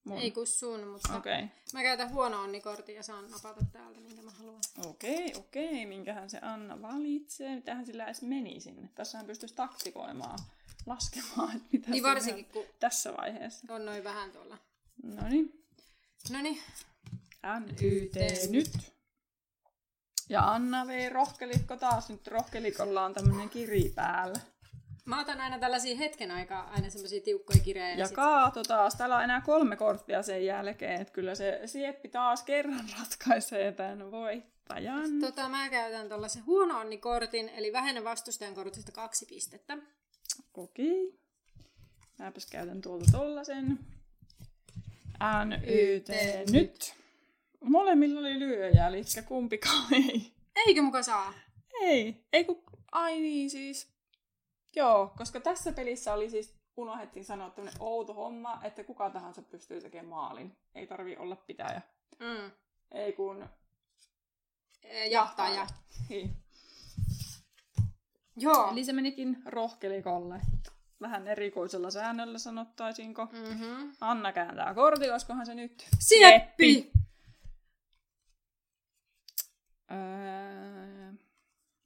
Mun. Ei kun sun, mutta okay. mä käytän huono onnikortin ja saan napata täältä, minkä mä haluan. okei, okay, okei. Okay. Minkähän se Anna valitsee? Mitähän sillä edes meni sinne? Tässähän pystyisi taktikoimaan, laskemaan, että mitä Niin varsinkin, kun tässä vaiheessa. on noin vähän tuolla. No niin. Noniin. N, Y, T, nyt. Ja Anna vei rohkelikko taas. Nyt rohkelikolla on tämmönen kiri päällä. Mä otan aina tällaisia hetken aikaa aina semmosia tiukkoja kirjoja. Ja sit- Kaato taas. Täällä on enää kolme korttia sen jälkeen. Että kyllä se Sieppi taas kerran ratkaisee tämän voittajan. Tota, mä käytän tuollaisen huono onnikortin, eli vähennä vastustajan kortista kaksi pistettä. Okei. Mäpäs käytän tuolta tollasen. N, Y, T, nyt. Molemmilla oli lyöjä, eli kumpikaan ei. Eikö muka saa? Ei, ei kun, ai niin siis. Joo, koska tässä pelissä oli siis, unohdettiin sanoa tämmönen outo homma, että kuka tahansa pystyy tekemään maalin. Ei tarvi olla pitäjä. Mm. Ei kun Jahtaja. Niin. Joo. Eli se menikin rohkelikolle. Vähän erikoisella säännöllä sanottaisinko. Mm-hmm. Anna kääntää kortin, olisikohan se nyt? Sieppi! Öö,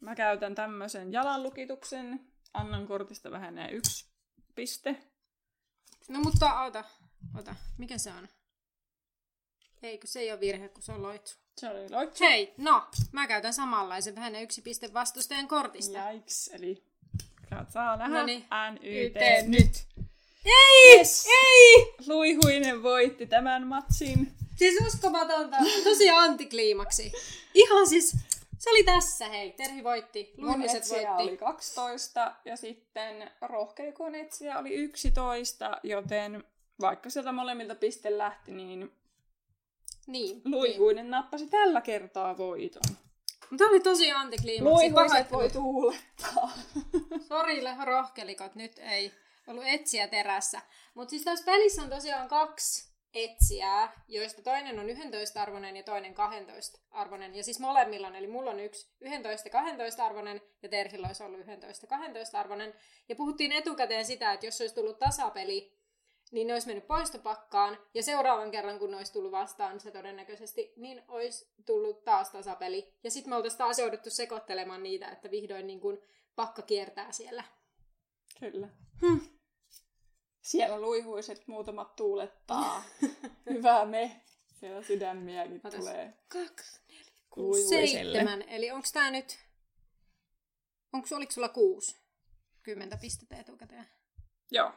mä käytän tämmöisen jalanlukituksen. Annan kortista vähenee yksi piste. No mutta ota, ota. Mikä se on? Ei, kun se ei ole virhe, kun se on loitsu. Se oli loitsu. Hei, no, mä käytän samanlaisen vähennä yksi piste vastustajan kortista. Jaiks, eli saa nähdä. Noniin. N, Y, T, YT, nyt. Ei! Yes. Ei! Luihuinen voitti tämän matsin. Siis uskomatonta. Tosi antikliimaksi. Ihan siis, se oli tässä, hei. Terhi voitti. Etsijä voitti. oli 12 ja sitten rohkelikon etsijä oli 11, joten vaikka sieltä molemmilta piste lähti, niin Niin. luihuinen nappasi tällä kertaa voiton. Mutta oli tosi antikliimaksi. Luihuiset voi tuulettaa. Sori, rohkelikot, nyt ei ollut etsiä terässä. Mutta siis tässä pelissä on tosiaan kaksi etsijää, joista toinen on 11 arvoinen ja toinen 12 arvoinen. Ja siis molemmilla on, eli mulla on yksi 11 12 arvoinen ja Terhillä olisi ollut 11 12 arvoinen. Ja puhuttiin etukäteen sitä, että jos olisi tullut tasapeli, niin ne olisi mennyt poistopakkaan, ja seuraavan kerran, kun ne olisi tullut vastaan se todennäköisesti, niin olisi tullut taas tasapeli. Ja sitten me oltaisiin taas jouduttu sekoittelemaan niitä, että vihdoin niin kun pakka kiertää siellä. Kyllä. Hmm. Siellä luihuiset muutamat tuulettaa. Hyvä me. Siellä sydämiäkin Otas. tulee. Kaksi, neljä, kuusi, seitsemän. Eli onko tämä nyt... Onko, oliko sulla kuusi? Kymmentä pistettä etukäteen. Joo.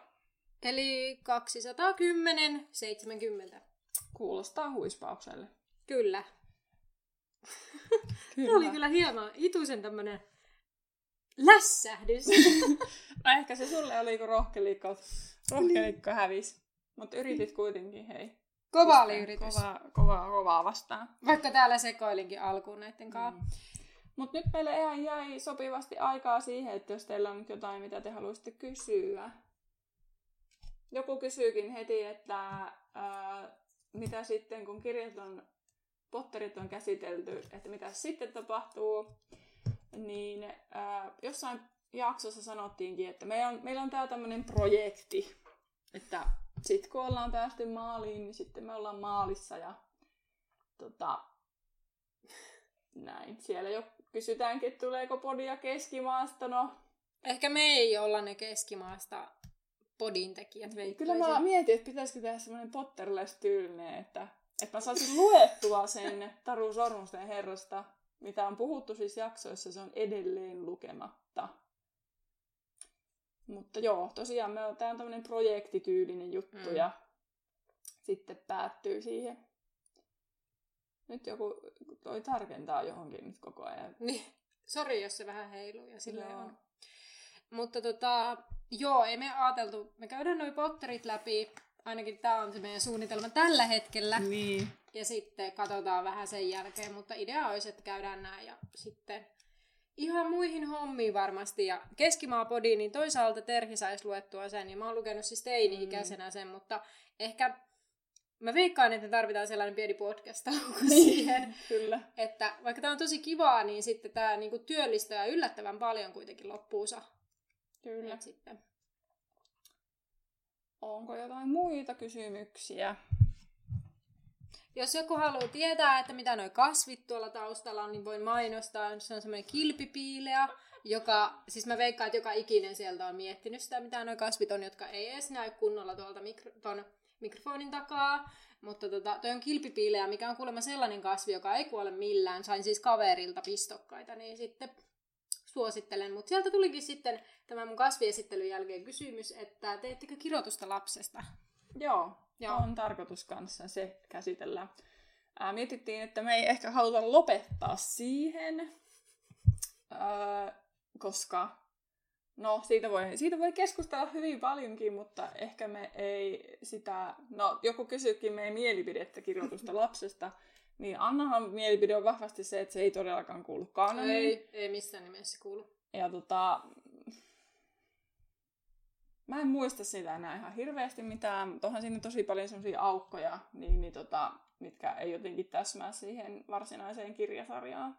Eli 210, 70. Kuulostaa huispaukselle. Kyllä. Kyllä. Tämä oli kyllä hieno. Ituisen tämmönen lässähdys. no ehkä se sulle oli, kun rohkelikko, rohkelikko hävisi. Mutta yritit kuitenkin, hei. Kova oli yritys. Kovaa, kovaa, kovaa vastaan. Vaikka täällä sekoilinkin alkuun näiden kanssa. Mm. Mutta nyt meille ihan jäi sopivasti aikaa siihen, että jos teillä on nyt jotain, mitä te haluaisitte kysyä. Joku kysyykin heti, että ää, mitä sitten, kun kirjat on, Potterit on käsitelty, että mitä sitten tapahtuu, niin ää, jossain jaksossa sanottiinkin, että meillä on, meillä on tää tämmöinen projekti, että sitten kun ollaan päästy maaliin, niin sitten me ollaan maalissa ja tota, näin. Siellä jo kysytäänkin, että tuleeko podia keskimaasta. No, Ehkä me ei olla ne keskimaasta podin tekijät. Kyllä mä mietin, että pitäisikö tehdä semmoinen Potterless-tyylinen, että, että mä saisin luettua sen Taru Sormusten herrasta, mitä on puhuttu siis jaksoissa, se on edelleen lukematta. Mutta joo, tosiaan me on, tää on tämmöinen projektityylinen juttu mm. ja sitten päättyy siihen. Nyt joku toi tarkentaa johonkin nyt koko ajan. Niin. Sori, jos se vähän heiluu ja sille on. Mutta tota, joo, ei me ajateltu, me käydään noin potterit läpi, ainakin tämä on se meidän suunnitelma tällä hetkellä. Niin. Ja sitten katsotaan vähän sen jälkeen, mutta idea olisi, että käydään nämä ja sitten ihan muihin hommiin varmasti. Ja Keskimaapodi, niin toisaalta Terhi saisi luettua sen, ja mä oon lukenut siis teini-ikäisenä sen, mutta ehkä mä veikkaan, että tarvitaan sellainen pieni podcast niin, siihen. Kyllä. Että vaikka tämä on tosi kivaa, niin sitten tämä niinku työllistää yllättävän paljon kuitenkin loppuunsa. Kyllä. Et sitten. Onko jotain muita kysymyksiä? Jos joku haluaa tietää, että mitä nuo kasvit tuolla taustalla on, niin voin mainostaa. Se on semmoinen kilpipiilea, joka, siis mä veikkaan, että joka ikinen sieltä on miettinyt sitä, mitä nuo kasvit on, jotka ei edes näy kunnolla tuolta mikro, ton mikrofonin takaa. Mutta tota, toi on kilpipiileä, mikä on kuulemma sellainen kasvi, joka ei kuole millään. Sain siis kaverilta pistokkaita, niin sitten suosittelen. Mutta sieltä tulikin sitten tämän mun kasviesittelyn jälkeen kysymys, että teettekö kirjoitusta lapsesta? Joo, Joo. on tarkoitus kanssa se käsitellä. Ää, mietittiin, että me ei ehkä haluta lopettaa siihen, ää, koska no, siitä voi, siitä voi keskustella hyvin paljonkin, mutta ehkä me ei sitä... No, joku kysyykin meidän mielipidettä kirjoitusta lapsesta, niin Annahan mielipide on vahvasti se, että se ei todellakaan kuulu kanoniin. Ei, ei missään nimessä kuulu. Ja tota, Mä en muista sitä enää ihan hirveästi mitään, mutta onhan siinä tosi paljon semmoisia aukkoja, niin, niin tota, mitkä ei jotenkin täsmää siihen varsinaiseen kirjasarjaan.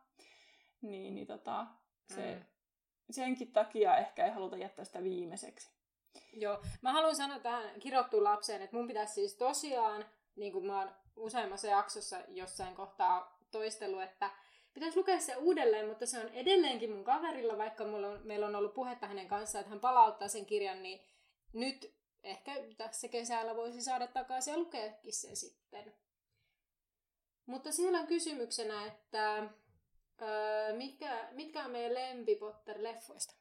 Niin, niin tota, se, mm. senkin takia ehkä ei haluta jättää sitä viimeiseksi. Joo, mä haluan sanoa tähän kirjoittuun lapseen, että mun pitäisi siis tosiaan, niin kuin mä oon useammassa jaksossa jossain kohtaa toistellut, että pitäisi lukea se uudelleen, mutta se on edelleenkin mun kaverilla, vaikka mulla on, meillä on ollut puhetta hänen kanssaan, että hän palauttaa sen kirjan, niin nyt ehkä tässä kesällä voisi saada takaisin ja lukeakin sen sitten. Mutta siellä on kysymyksenä, että öö, mitkä, mitkä on meidän lempipotter-leffoista?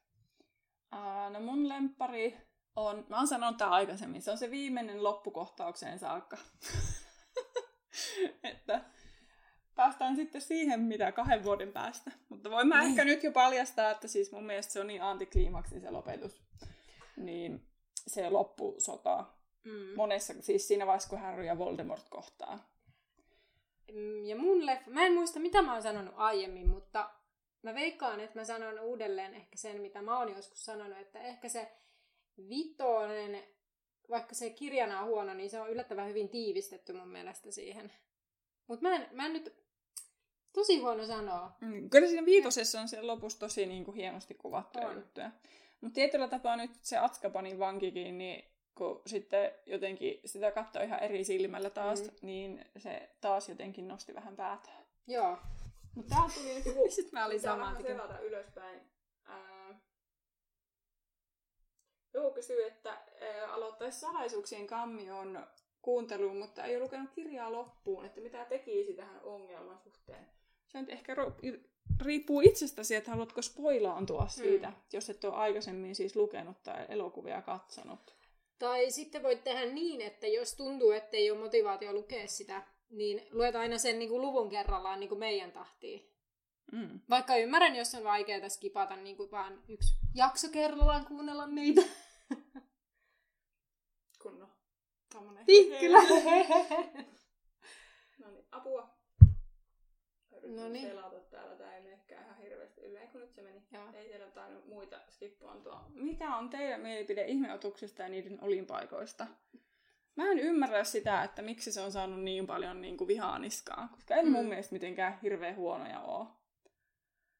Uh, no mun lempari on, mä oon sanonut tämän aikaisemmin, se on se viimeinen loppukohtaukseen saakka. että päästään sitten siihen, mitä kahden vuoden päästä. Mutta voin mä niin. ehkä nyt jo paljastaa, että siis mun mielestä se on niin antikliimaksi se lopetus. Niin se loppusota. Mm. Monessa, siis siinä vaiheessa, kun Harry ja Voldemort kohtaa. Ja mun leffa, mä en muista mitä mä oon sanonut aiemmin, mutta mä veikkaan, että mä sanon uudelleen ehkä sen, mitä mä oon joskus sanonut, että ehkä se vitonen, vaikka se kirjana on huono, niin se on yllättävän hyvin tiivistetty mun mielestä siihen. Mutta mä en, mä en nyt, tosi huono sanoa. Mm, kyllä siinä viitosessa on siellä lopussa tosi niin kuin hienosti kuvattuja juttuja. Mutta tietyllä tapaa nyt se Atskabanin vankikin, niin kun sitten jotenkin sitä katsoi ihan eri silmällä taas, mm. niin se taas jotenkin nosti vähän päätä. Joo. Mutta tää tuli nyt joku... Sitten mä olin samaa selata ylöspäin. Ää... Joku kysyy, että ää, aloittaisi salaisuuksien kammion kuunteluun, mutta ei ole lukenut kirjaa loppuun, että mitä tekisi tähän ongelman suhteen. Se on ehkä riippuu itsestäsi, että haluatko spoilaantua mm. siitä, mm. jos et ole aikaisemmin siis lukenut tai elokuvia katsonut. Tai sitten voit tehdä niin, että jos tuntuu, että ei ole motivaatio lukea sitä, niin luet aina sen niin kuin luvun kerrallaan niin kuin meidän tahtiin. Mm. Vaikka ymmärrän, jos on vaikeaa skipata niin kuin vaan yksi jakso kerrallaan kuunnella meitä. Kunno. Tommonen. Tikkilä! No niin, apua. Noniin. selata täällä, tää ei menekään ihan hirveästi ylleen, kun nyt se meni. Joo. Ei siellä tainnut muita skippaantua. Mikä on teidän mielipide ihmeotuksista ja niiden olinpaikoista? Mä en ymmärrä sitä, että miksi se on saanut niin paljon niin kuin vihaaniskaa, koska ei mm. mun mielestä mitenkään hirveän huonoja oo.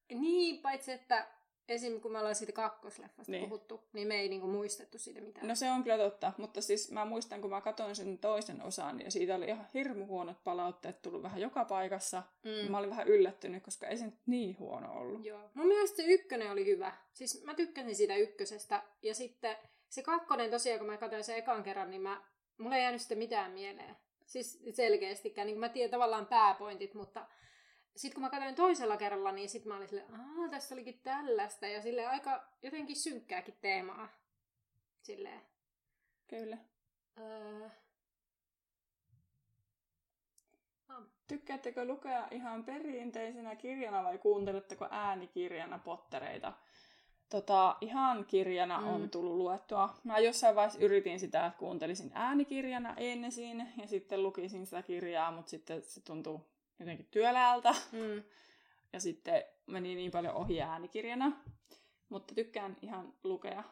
niin, paitsi että esim. kun me ollaan siitä kakkosleffasta Niin. niin. puhuttu, niin me ei niinku muistettu siitä mitään. No se on kyllä totta, mutta siis mä muistan, kun mä katsoin sen toisen osan, ja siitä oli ihan hirmu huonot palautteet tullut vähän joka paikassa. Mm. Mä olin vähän yllättynyt, koska ei se nyt niin huono ollut. Joo. Mun mielestä se ykkönen oli hyvä. Siis mä tykkäsin siitä ykkösestä. Ja sitten se kakkonen tosiaan, kun mä katsoin sen ekan kerran, niin mä, mulla ei jäänyt sitä mitään mieleen. Siis selkeästikään. Niin mä tiedän tavallaan pääpointit, mutta sitten kun mä katsoin toisella kerralla, niin sitten mä olin silleen, aah, tässä olikin tällaista. Ja sille aika jotenkin synkkääkin teemaa. Silleen. Kyllä. Öö... Tykkäättekö lukea ihan perinteisenä kirjana vai kuunteletteko äänikirjana pottereita? Tota, ihan kirjana mm. on tullut luettua. Mä jossain vaiheessa yritin sitä, että kuuntelisin äänikirjana ensin ja sitten lukisin sitä kirjaa, mutta sitten se tuntuu jotenkin työläältä. Mm. Ja sitten meni niin paljon ohi äänikirjana. Mutta tykkään ihan lukea.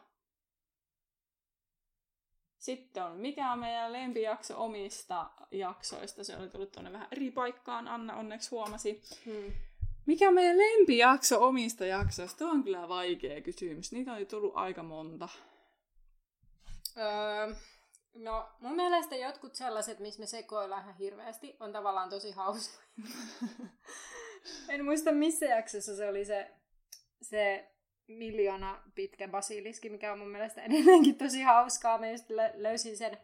Sitten on, mikä on meidän lempijakso omista jaksoista. Se oli tullut tuonne vähän eri paikkaan, Anna onneksi huomasi. Mm. Mikä on meidän lempijakso omista jaksoista? Tuo on kyllä vaikea kysymys. Niitä on tullut aika monta. Öö, no, mun mielestä jotkut sellaiset, missä me sekoillaan ihan hirveästi, on tavallaan tosi hauska. en muista missä jaksossa se oli se, se miljoona pitkä basiliski, mikä on mun mielestä edelleenkin tosi hauskaa. Mä just lö- löysin sen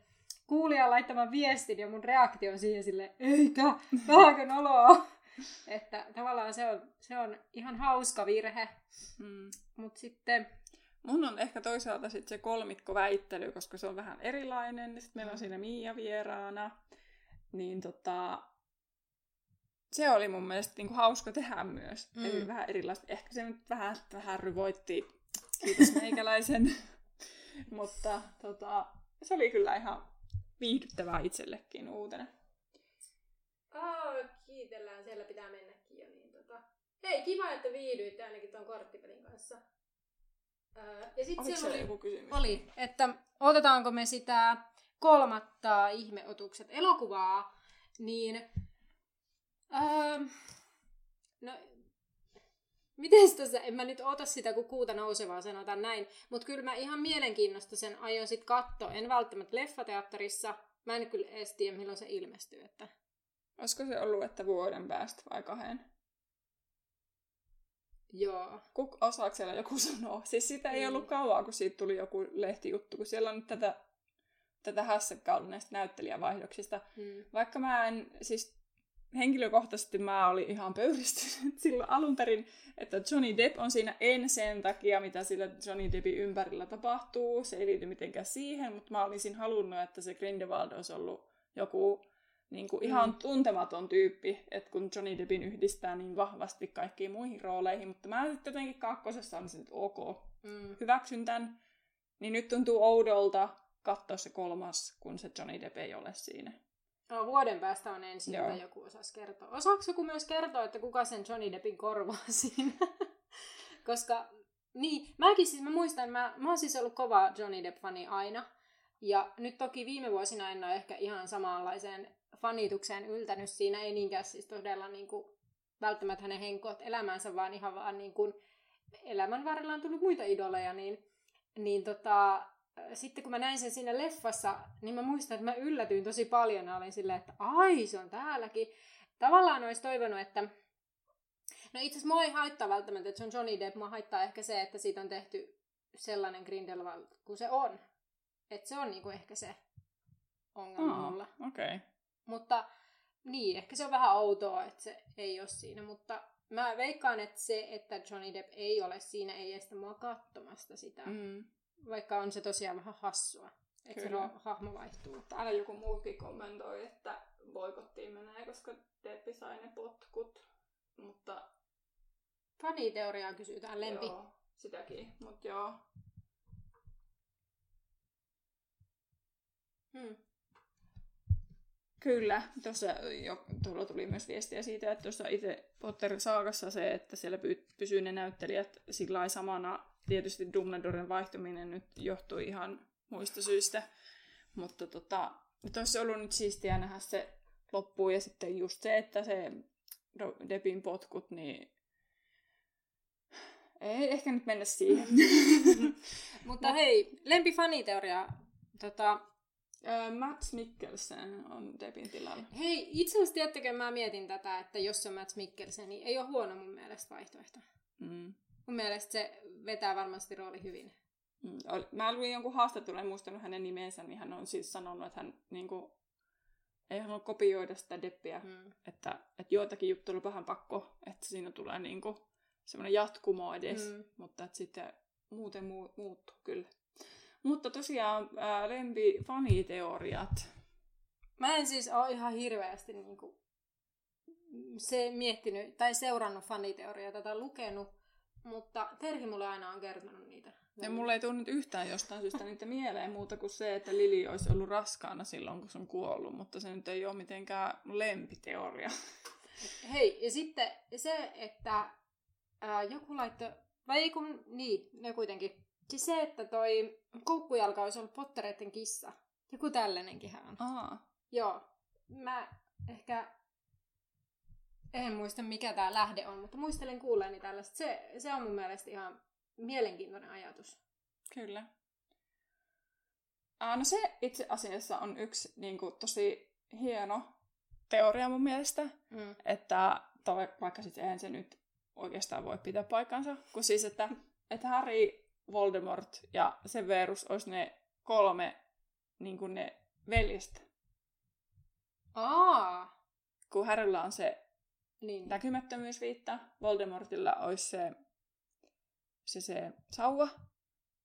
kuulijan laittaman viestin ja mun reaktio on siihen sille eikä, vähänkö noloa. Että tavallaan se on, se on ihan hauska virhe. Hmm. Mutta sitten, Mun on ehkä toisaalta sit se kolmikko väittely, koska se on vähän erilainen. Sitten meillä on siinä Miia vieraana. Niin tota, se oli mun mielestä niinku hauska tehdä myös. Mm. Mm. Eli vähän erilaista. Ehkä se nyt vähän, vähän ryvoitti kiitos meikäläisen. Mutta tota, se oli kyllä ihan viihdyttävää itsellekin uutena. Aa, kiitellään, siellä pitää mennäkin jo. Niin tota... Hei, kiva, että viihdyitte ainakin tuon korttipelin kanssa. Öö, ja sitten siellä siellä oli, joku kysymys? oli, että otetaanko me sitä kolmatta ihmeotukset elokuvaa, niin... Öö, no, miten tässä, en mä nyt ota sitä, kun kuuta nousevaa sanotaan näin, mutta kyllä mä ihan mielenkiinnosta sen aion sit katsoa. En välttämättä leffateatterissa, mä en kyllä edes tiedä, milloin se ilmestyy, että Olisiko se ollut, että vuoden päästä vai kahden? Joo. Kuk, osaako siellä joku sanoa? Siis sitä ei Ei. ollut kauaa, kun siitä tuli joku lehtijuttu, kun siellä on nyt tätä, tätä hässäkkää ollut näistä näyttelijävaihdoksista. Hmm. Vaikka mä en, siis henkilökohtaisesti mä olin ihan pöyristynyt silloin alun perin, että Johnny Depp on siinä en sen takia, mitä sillä Johnny Deppin ympärillä tapahtuu. Se ei liity mitenkään siihen, mutta mä olisin halunnut, että se Grindelwald olisi ollut joku niin kuin ihan Mm. tuntematon tyyppi, että kun Johnny Deppin yhdistää niin vahvasti kaikkiin muihin rooleihin, mutta mä sitten jotenkin kakkosessa olisin, että ok, Mm. hyväksyn tämän, niin nyt tuntuu oudolta katsoa se kolmas, kun se Johnny Depp ei ole siinä. No, vuoden päästä on ensin, Joo. jota joku osasi kertoa. Osaako joku myös kertoa, että kuka sen Johnny Deppin korvaa siinä? Koska, niin, mäkin siis, mä muistan, mä, mä oon siis ollut kova Johnny Depp-fani aina. Ja nyt toki viime vuosina en ole ehkä ihan samanlaiseen fanitukseen yltänyt. Siinä ei niinkään siis todella niin kuin, välttämättä hänen henkot elämänsä, vaan ihan vaan niin kuin, elämän varrella on tullut muita idoleja, niin, niin tota, sitten kun mä näin sen siinä leffassa, niin mä muistan, että mä yllätyin tosi paljon ja olin silleen, että ai se on täälläkin. Tavallaan olisi toivonut, että No itse asiassa mua ei haittaa välttämättä, että se on Johnny Depp. Mua haittaa ehkä se, että siitä on tehty sellainen Grindelwald kuin se on. Että se on niinku ehkä se ongelma Aa, mulla. Okei. Okay. Mutta niin, ehkä se on vähän outoa, että se ei ole siinä. Mutta mä veikkaan, että se, että Johnny Depp ei ole siinä, ei estä mua katsomasta sitä. Mm. Vaikka on se tosiaan vähän hassua, että se Kyllä. ro- hahmo vaihtuu. Täällä joku muukin kommentoi, että boikottiin menee, koska Deppi sai ne potkut. Mutta Faniteoriaa kysytään, lempi. Joo, sitäkin, mutta joo. Hmm. Kyllä, tuossa jo, tuolla tuli myös viestiä siitä, että tuossa itse Potter-saakassa se, että siellä py- pysyy ne näyttelijät sillä samana. Tietysti Dumbledoren vaihtuminen nyt johtui ihan muista syistä, mutta tota, nyt olisi ollut nyt siistiä nähdä se loppuun ja sitten just se, että se Debin potkut, niin ei ehkä nyt mennä siihen. Mutta hei, lempi faniteoria. Tota, Matt Mikkelsen on Debin tilalla. hei, itse asiassa tiedättekö, mä mietin tätä, että jos se on Matt Mikkelsen, niin ei ole huono mun mielestä vaihtoehto. Mm. Mun mielestä se vetää varmasti rooli hyvin. Mm, Mä luin jonkun haastattelun, en muistanut hänen nimensä, niin hän on siis sanonut, että hän niin kuin, ei halua kopioida sitä Deppiä, mm. Että, että joitakin juttuja oli vähän pakko, että siinä tulee niin kuin, semmoinen jatkumo edes, mm. Mm. mutta että sitten muuten muu, muuttuu kyllä. Mutta tosiaan ää, lempi faniteoriat. Mä en siis ole ihan hirveästi niinku se miettinyt tai seurannut faniteorioita tai lukenut, mutta Terhi mulle aina on kertonut niitä. Ja mulle ei tule nyt yhtään jostain syystä niitä mieleen muuta kuin se, että Lili olisi ollut raskaana silloin, kun se on kuollut, mutta se nyt ei ole mitenkään lempiteoria. Hei, ja sitten se, että ää, joku laittoi, vai ei kun, niin, ne kuitenkin. Siis se, että toi koukkujalka olisi ollut pottereiden kissa. Joku tällainenkin on. Aa. Joo. Mä ehkä en muista mikä tämä lähde on, mutta muistelen kuulleeni tällaista. Se, se on mun mielestä ihan mielenkiintoinen ajatus. Kyllä. Ää, no se itse asiassa on yksi niin kuin, tosi hieno teoria mun mielestä, Mm. että tai vaikka sitten eihän se nyt oikeastaan voi pitää paikkansa, kun siis, että, että Harry, Voldemort ja Severus olisi ne kolme niin kuin ne veljestä. Aa! Kun Harrylla on se Niin. näkymättömyysviitta, Voldemortilla olisi se, se, se sauva,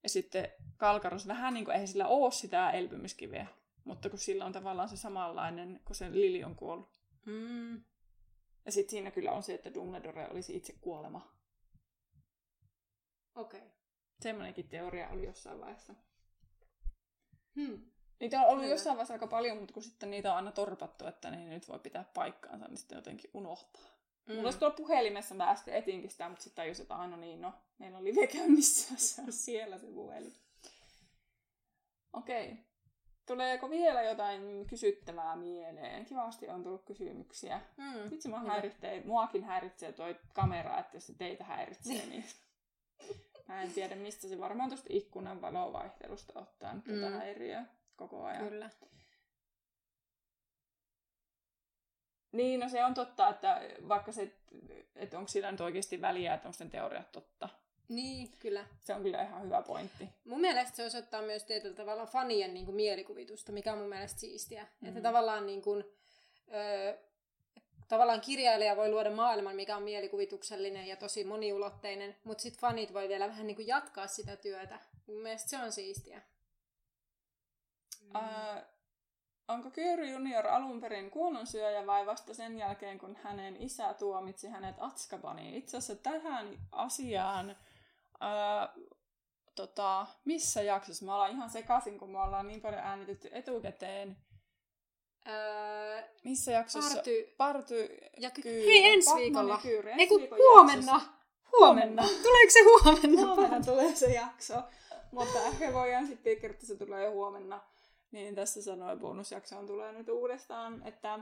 ja sitten Kalkaros vähän niin kuin, eihän sillä ole sitä elpymiskiveä, mutta kun sillä on tavallaan se samanlainen, kun se Lili on kuollut. Mm. Ja sitten siinä kyllä on se, että Dumbledore olisi itse kuolema. Okei. Okay. Semmoinenkin teoria oli jossain vaiheessa. Hmm. Niitä on ollut Kyllä. jossain vaiheessa aika paljon, mutta kun sitten niitä on aina torpattu, että ne ei nyt voi pitää paikkaansa, niin sitten jotenkin unohtaa. Mm. Mulla olisi tuolla puhelimessa, mä äsken etinkin sitä, mutta sitten tajusin, että aina niin, no, meillä on live käynnissä, se on siellä se puhelin. Okei. Okay. Tuleeko vielä jotain kysyttävää mieleen? Kivasti on tullut kysymyksiä. Mm. Vitsi, mua häiritsee, muakin häiritsee toi kamera, että jos se teitä häiritsee, niin mä en tiedä mistä se varmaan tuosta ikkunan valovaihtelusta ottaa Mm. häiriöä koko ajan. Kyllä. Niin, no se on totta, että vaikka se, että onko sillä nyt oikeasti väliä, että onko sen teoriat totta. Niin, kyllä. Se on kyllä ihan hyvä pointti. Mun mielestä se osoittaa myös tietyllä tavalla fanien niin kuin, mielikuvitusta, mikä on mun mielestä siistiä. Mhm. Mm-hmm. Että tavallaan, niin kuin, ö, tavallaan kirjailija voi luoda maailman, mikä on mielikuvituksellinen ja tosi moniulotteinen, mutta sitten fanit voi vielä vähän niin kuin, jatkaa sitä työtä. Mun mielestä se on siistiä. Mm. Äh, onko Kyöry junior alun perin kuollonsyöjä vai vasta sen jälkeen, kun hänen isä tuomitsi hänet Atskabaniin? Itse asiassa tähän asiaan, äh, tota, missä jaksossa? Mä ollaan ihan sekaisin, kun me ollaan niin paljon äänitetty etukäteen. Öö, Missä jaksossa? Party. Party Ja ky- Kyyry. hei, ensi Batman viikolla. ja Kyyry. Ei Ensi kun viikon huomenna. jaksossa. Huomenna. Tuleeko se huomenna? Huomenna tulee se jakso. Mutta ehkä voidaan sitten kertoa, että se tulee jo huomenna. Niin tässä sanoi, bonusjaksoon tulee nyt uudestaan, että,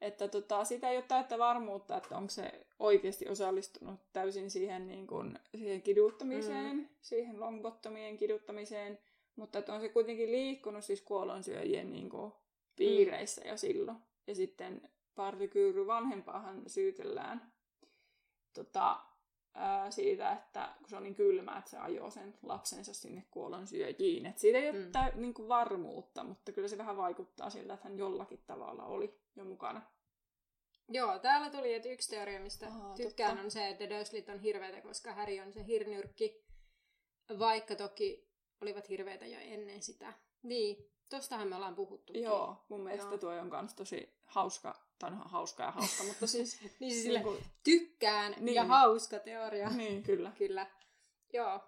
että tota, sitä ei ole täyttä varmuutta, että onko se oikeasti osallistunut täysin siihen, niin kuin, siihen kiduttamiseen, mm. siihen longbottomien kiduttamiseen, mutta että on se kuitenkin liikkunut siis kuollonsyöjien niin kuin, piireissä jo silloin. Ja sitten partikyyry vanhempaahan syytellään tota, ää, siitä, että kun se on niin kylmä, että se ajoo sen lapsensa sinne kuolon syöjiin. Et siitä ei ole Mm. mm. tä, niin kuin varmuutta, mutta kyllä se vähän vaikuttaa siltä, että hän jollakin tavalla oli jo mukana. Joo, täällä tuli, että yksi teoria, mistä Aa, tykkään, totta. on se, että Dursleyt on hirveitä, koska Harry on se hirnyrkki, vaikka toki olivat hirveitä jo ennen sitä. Niin, Tostahan me ollaan puhuttu. Joo, mun mielestä Joo. tuo on kans tosi hauska, tai no, hauska ja hauska, mutta siis... Niin siis sille niinku- tykkään Niin. ja hauska teoria. niin, kyllä. Kyllä. Joo.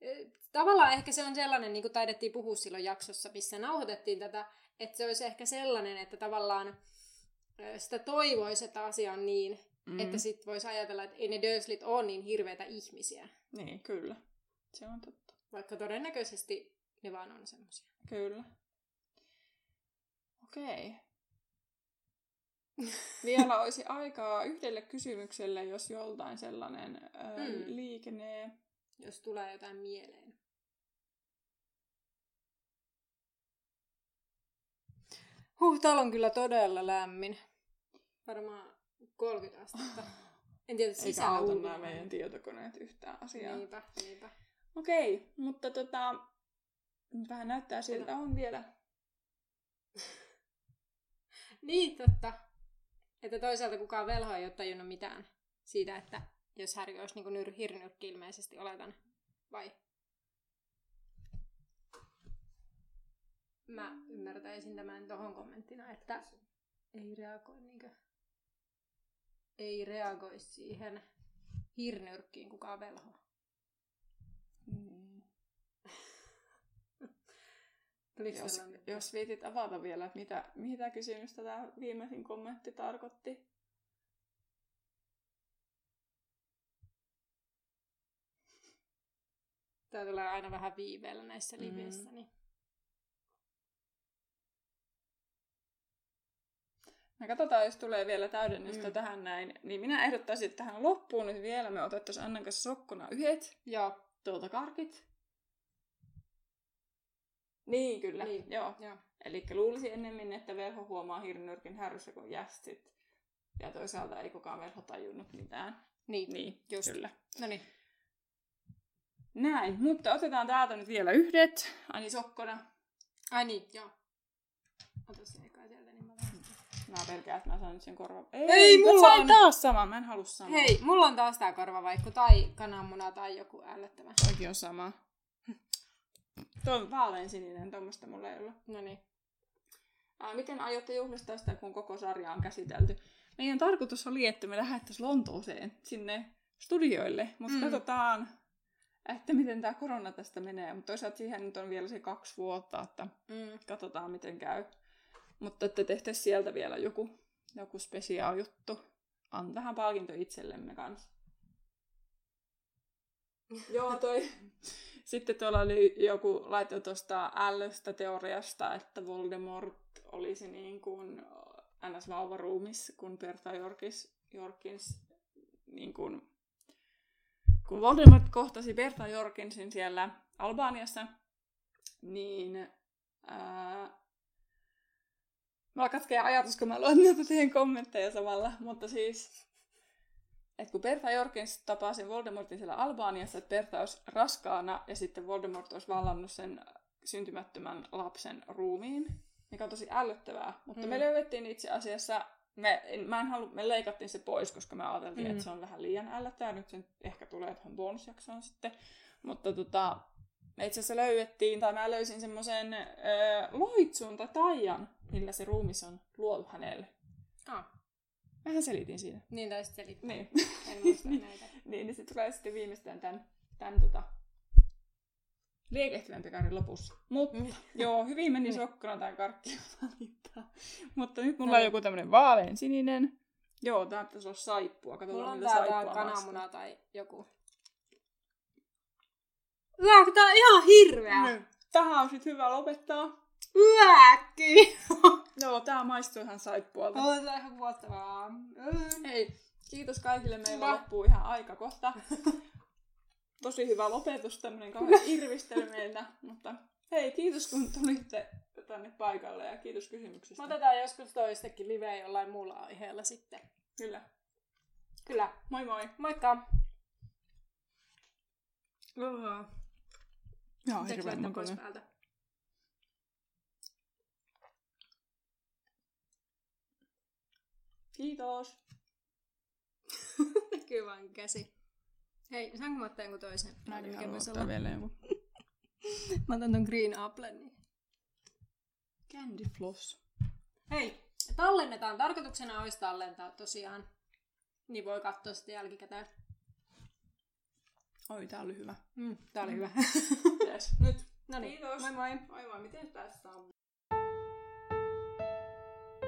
E, Tavallaan ehkä se on sellainen, niin kuin taidettiin puhua silloin jaksossa, missä nauhoitettiin tätä, että se olisi ehkä sellainen, että tavallaan ö, sitä toivoisi, että asia on niin, Mm. mm. että sitten voisi ajatella, että ei ne Durslit ole niin hirveitä ihmisiä, Niin, kyllä. Se on totta. vaikka todennäköisesti ne vaan on semmoisia. Kyllä. Okei. Vielä olisi aikaa yhdelle kysymykselle, jos joltain sellainen ö, Mm. liikenee. Jos tulee jotain mieleen. Huh, täällä on kyllä todella lämmin. Varmaan 30 astetta. En tiedä Eikä sisällä auta ulkona. nämä meidän tietokoneet yhtään asiaa. Niinpä, niinpä. Okei, mutta tota, vähän näyttää siltä on vielä. Niin, totta. Että toisaalta kukaan velho ei ole tajunnut mitään siitä, että jos Harry olisi niin hirnyrkki ilmeisesti oletan. Vai? Mä ymmärtäisin tämän tohon kommenttina, että ei reagoi niinkö... Ei reagoi siihen hirnyrkkiin kukaan velho. Tuliko Jos, sellainen? jos viitit avata vielä, että mitä, mitä kysymystä tämä viimeisin kommentti tarkoitti. Tää tulee aina vähän viiveellä näissä Mm. liveissä, niin... Me katsotaan, jos tulee vielä täydennystä Mm. tähän näin. Niin minä ehdottaisin, että tähän loppuun nyt vielä me otettaisiin Annan kanssa sokkona yhdet Joo, tuolta karkit. Niin, kyllä. Niin. Joo. joo. Eli luulisi ennemmin, että velho huomaa hirnyrkin härryssä kuin jästit. Ja toisaalta ei kukaan velho tajunnut mitään. Niin, Niin, just. kyllä. No niin. Näin, mutta otetaan täältä nyt vielä yhdet. Ani sokkona. Ai niin, joo. Ota se eka sieltä, niin mä vähän... Mä pelkään, että mä saan nyt sen korvan. Ei, Ei, mulla sain on- taas saman. Mä en halua samaa. Hei, mulla on taas tää korvavaikku tai kananmuna tai joku ällöttävä. Toikin on sama. Tuo on vaaleansininen, tuommoista mulla ei ollut. No niin. Ää, miten aiotte juhlistaa sitä, kun koko sarja on käsitelty? Meidän tarkoitus oli, että me lähdettäisiin Lontooseen sinne studioille, mutta mm. katsotaan, että miten tämä korona tästä menee. Mutta toisaalta siihen nyt on vielä se kaksi vuotta, että Mm. katsotaan miten käy. Mutta että tehtäisiin sieltä vielä joku, joku spesiaal juttu. On vähän palkinto itsellemme kanssa. Joo, toi. Sitten tuolla oli joku laitto tuosta ällöstä teoriasta, että Voldemort olisi niin kuin ns. vauvaruumis, kun Bertha Jorkis, Jorkins, niin kuin, kun Voldemort kohtasi Bertha Jorkinsin siellä Albaniassa, niin ää, Mulla katkee ajatus, kun mä luen näitä kommentteja samalla, mutta siis, että kun Bertha Jorkins tapasi Voldemortin siellä Albaniassa, että Bertha olisi raskaana ja sitten Voldemort olisi vallannut sen syntymättömän lapsen ruumiin, mikä on tosi ällöttävää. Mutta mm. me löydettiin itse asiassa, me, en- mä en halu, me leikattiin se pois, koska me ajateltiin, Mm. että se on vähän liian ällöttävää. Nyt se ehkä tulee tuohon bonusjaksoon sitten. Mutta tota, me itse asiassa löydettiin, tai mä löysin semmoisen loitsun tai taian, millä se ruumis on luotu hänelle. Ah, Mähän selitin siinä. niin taisit selittää. Niin. En muista näitä. niin, niin se tulee sitten viimeistään tämän, tämän tota, liekehtivän pekarin lopussa. Mutta Mm. joo, hyvin meni Niin. sokkona tämä karkki valittaa. Mutta nyt mulla No on niin. joku tämmönen vaalean sininen. Joo, tää pitäisi olla saippua. Katsotaan, Mulla on tää, tää kananmuna tai joku. Tää on ihan hirveä. Niin. Tähän on sit hyvä lopettaa. Yäkki. Joo, tää maistuu ihan saippualta. On tää ihan vuottavaa. Hei, kiitos kaikille. Meillä Hyvä. loppuu ihan aika kohta. Tosi hyvä lopetus, tämmönen kauhean irvistely meiltä. Mutta hei, kiitos kun tulitte tänne paikalle ja kiitos kysymyksistä. Me otetaan joskus toistekin liveä jollain muulla aiheella sitten. Kyllä. Kyllä. Moi moi. Moikka! Joo, Pitääkö laittaa pois päältä? Kiitos. Näkyy vaan käsi. Hei, saanko mä ottaa jonkun toisen? Mäkin haluan ottaa vielä jonkun. Mä otan ton Green Applen. Niin. Candy floss. Hei, tallennetaan. Tarkoituksena olisi tallentaa tosiaan. Niin voi katsoa sitten jälkikäteen. Oi, tää oli hyvä. Mm, tää oli hyvä. Yes. Nyt. No niin, Kiitos. moi moi. Moi moi, miten tässä on?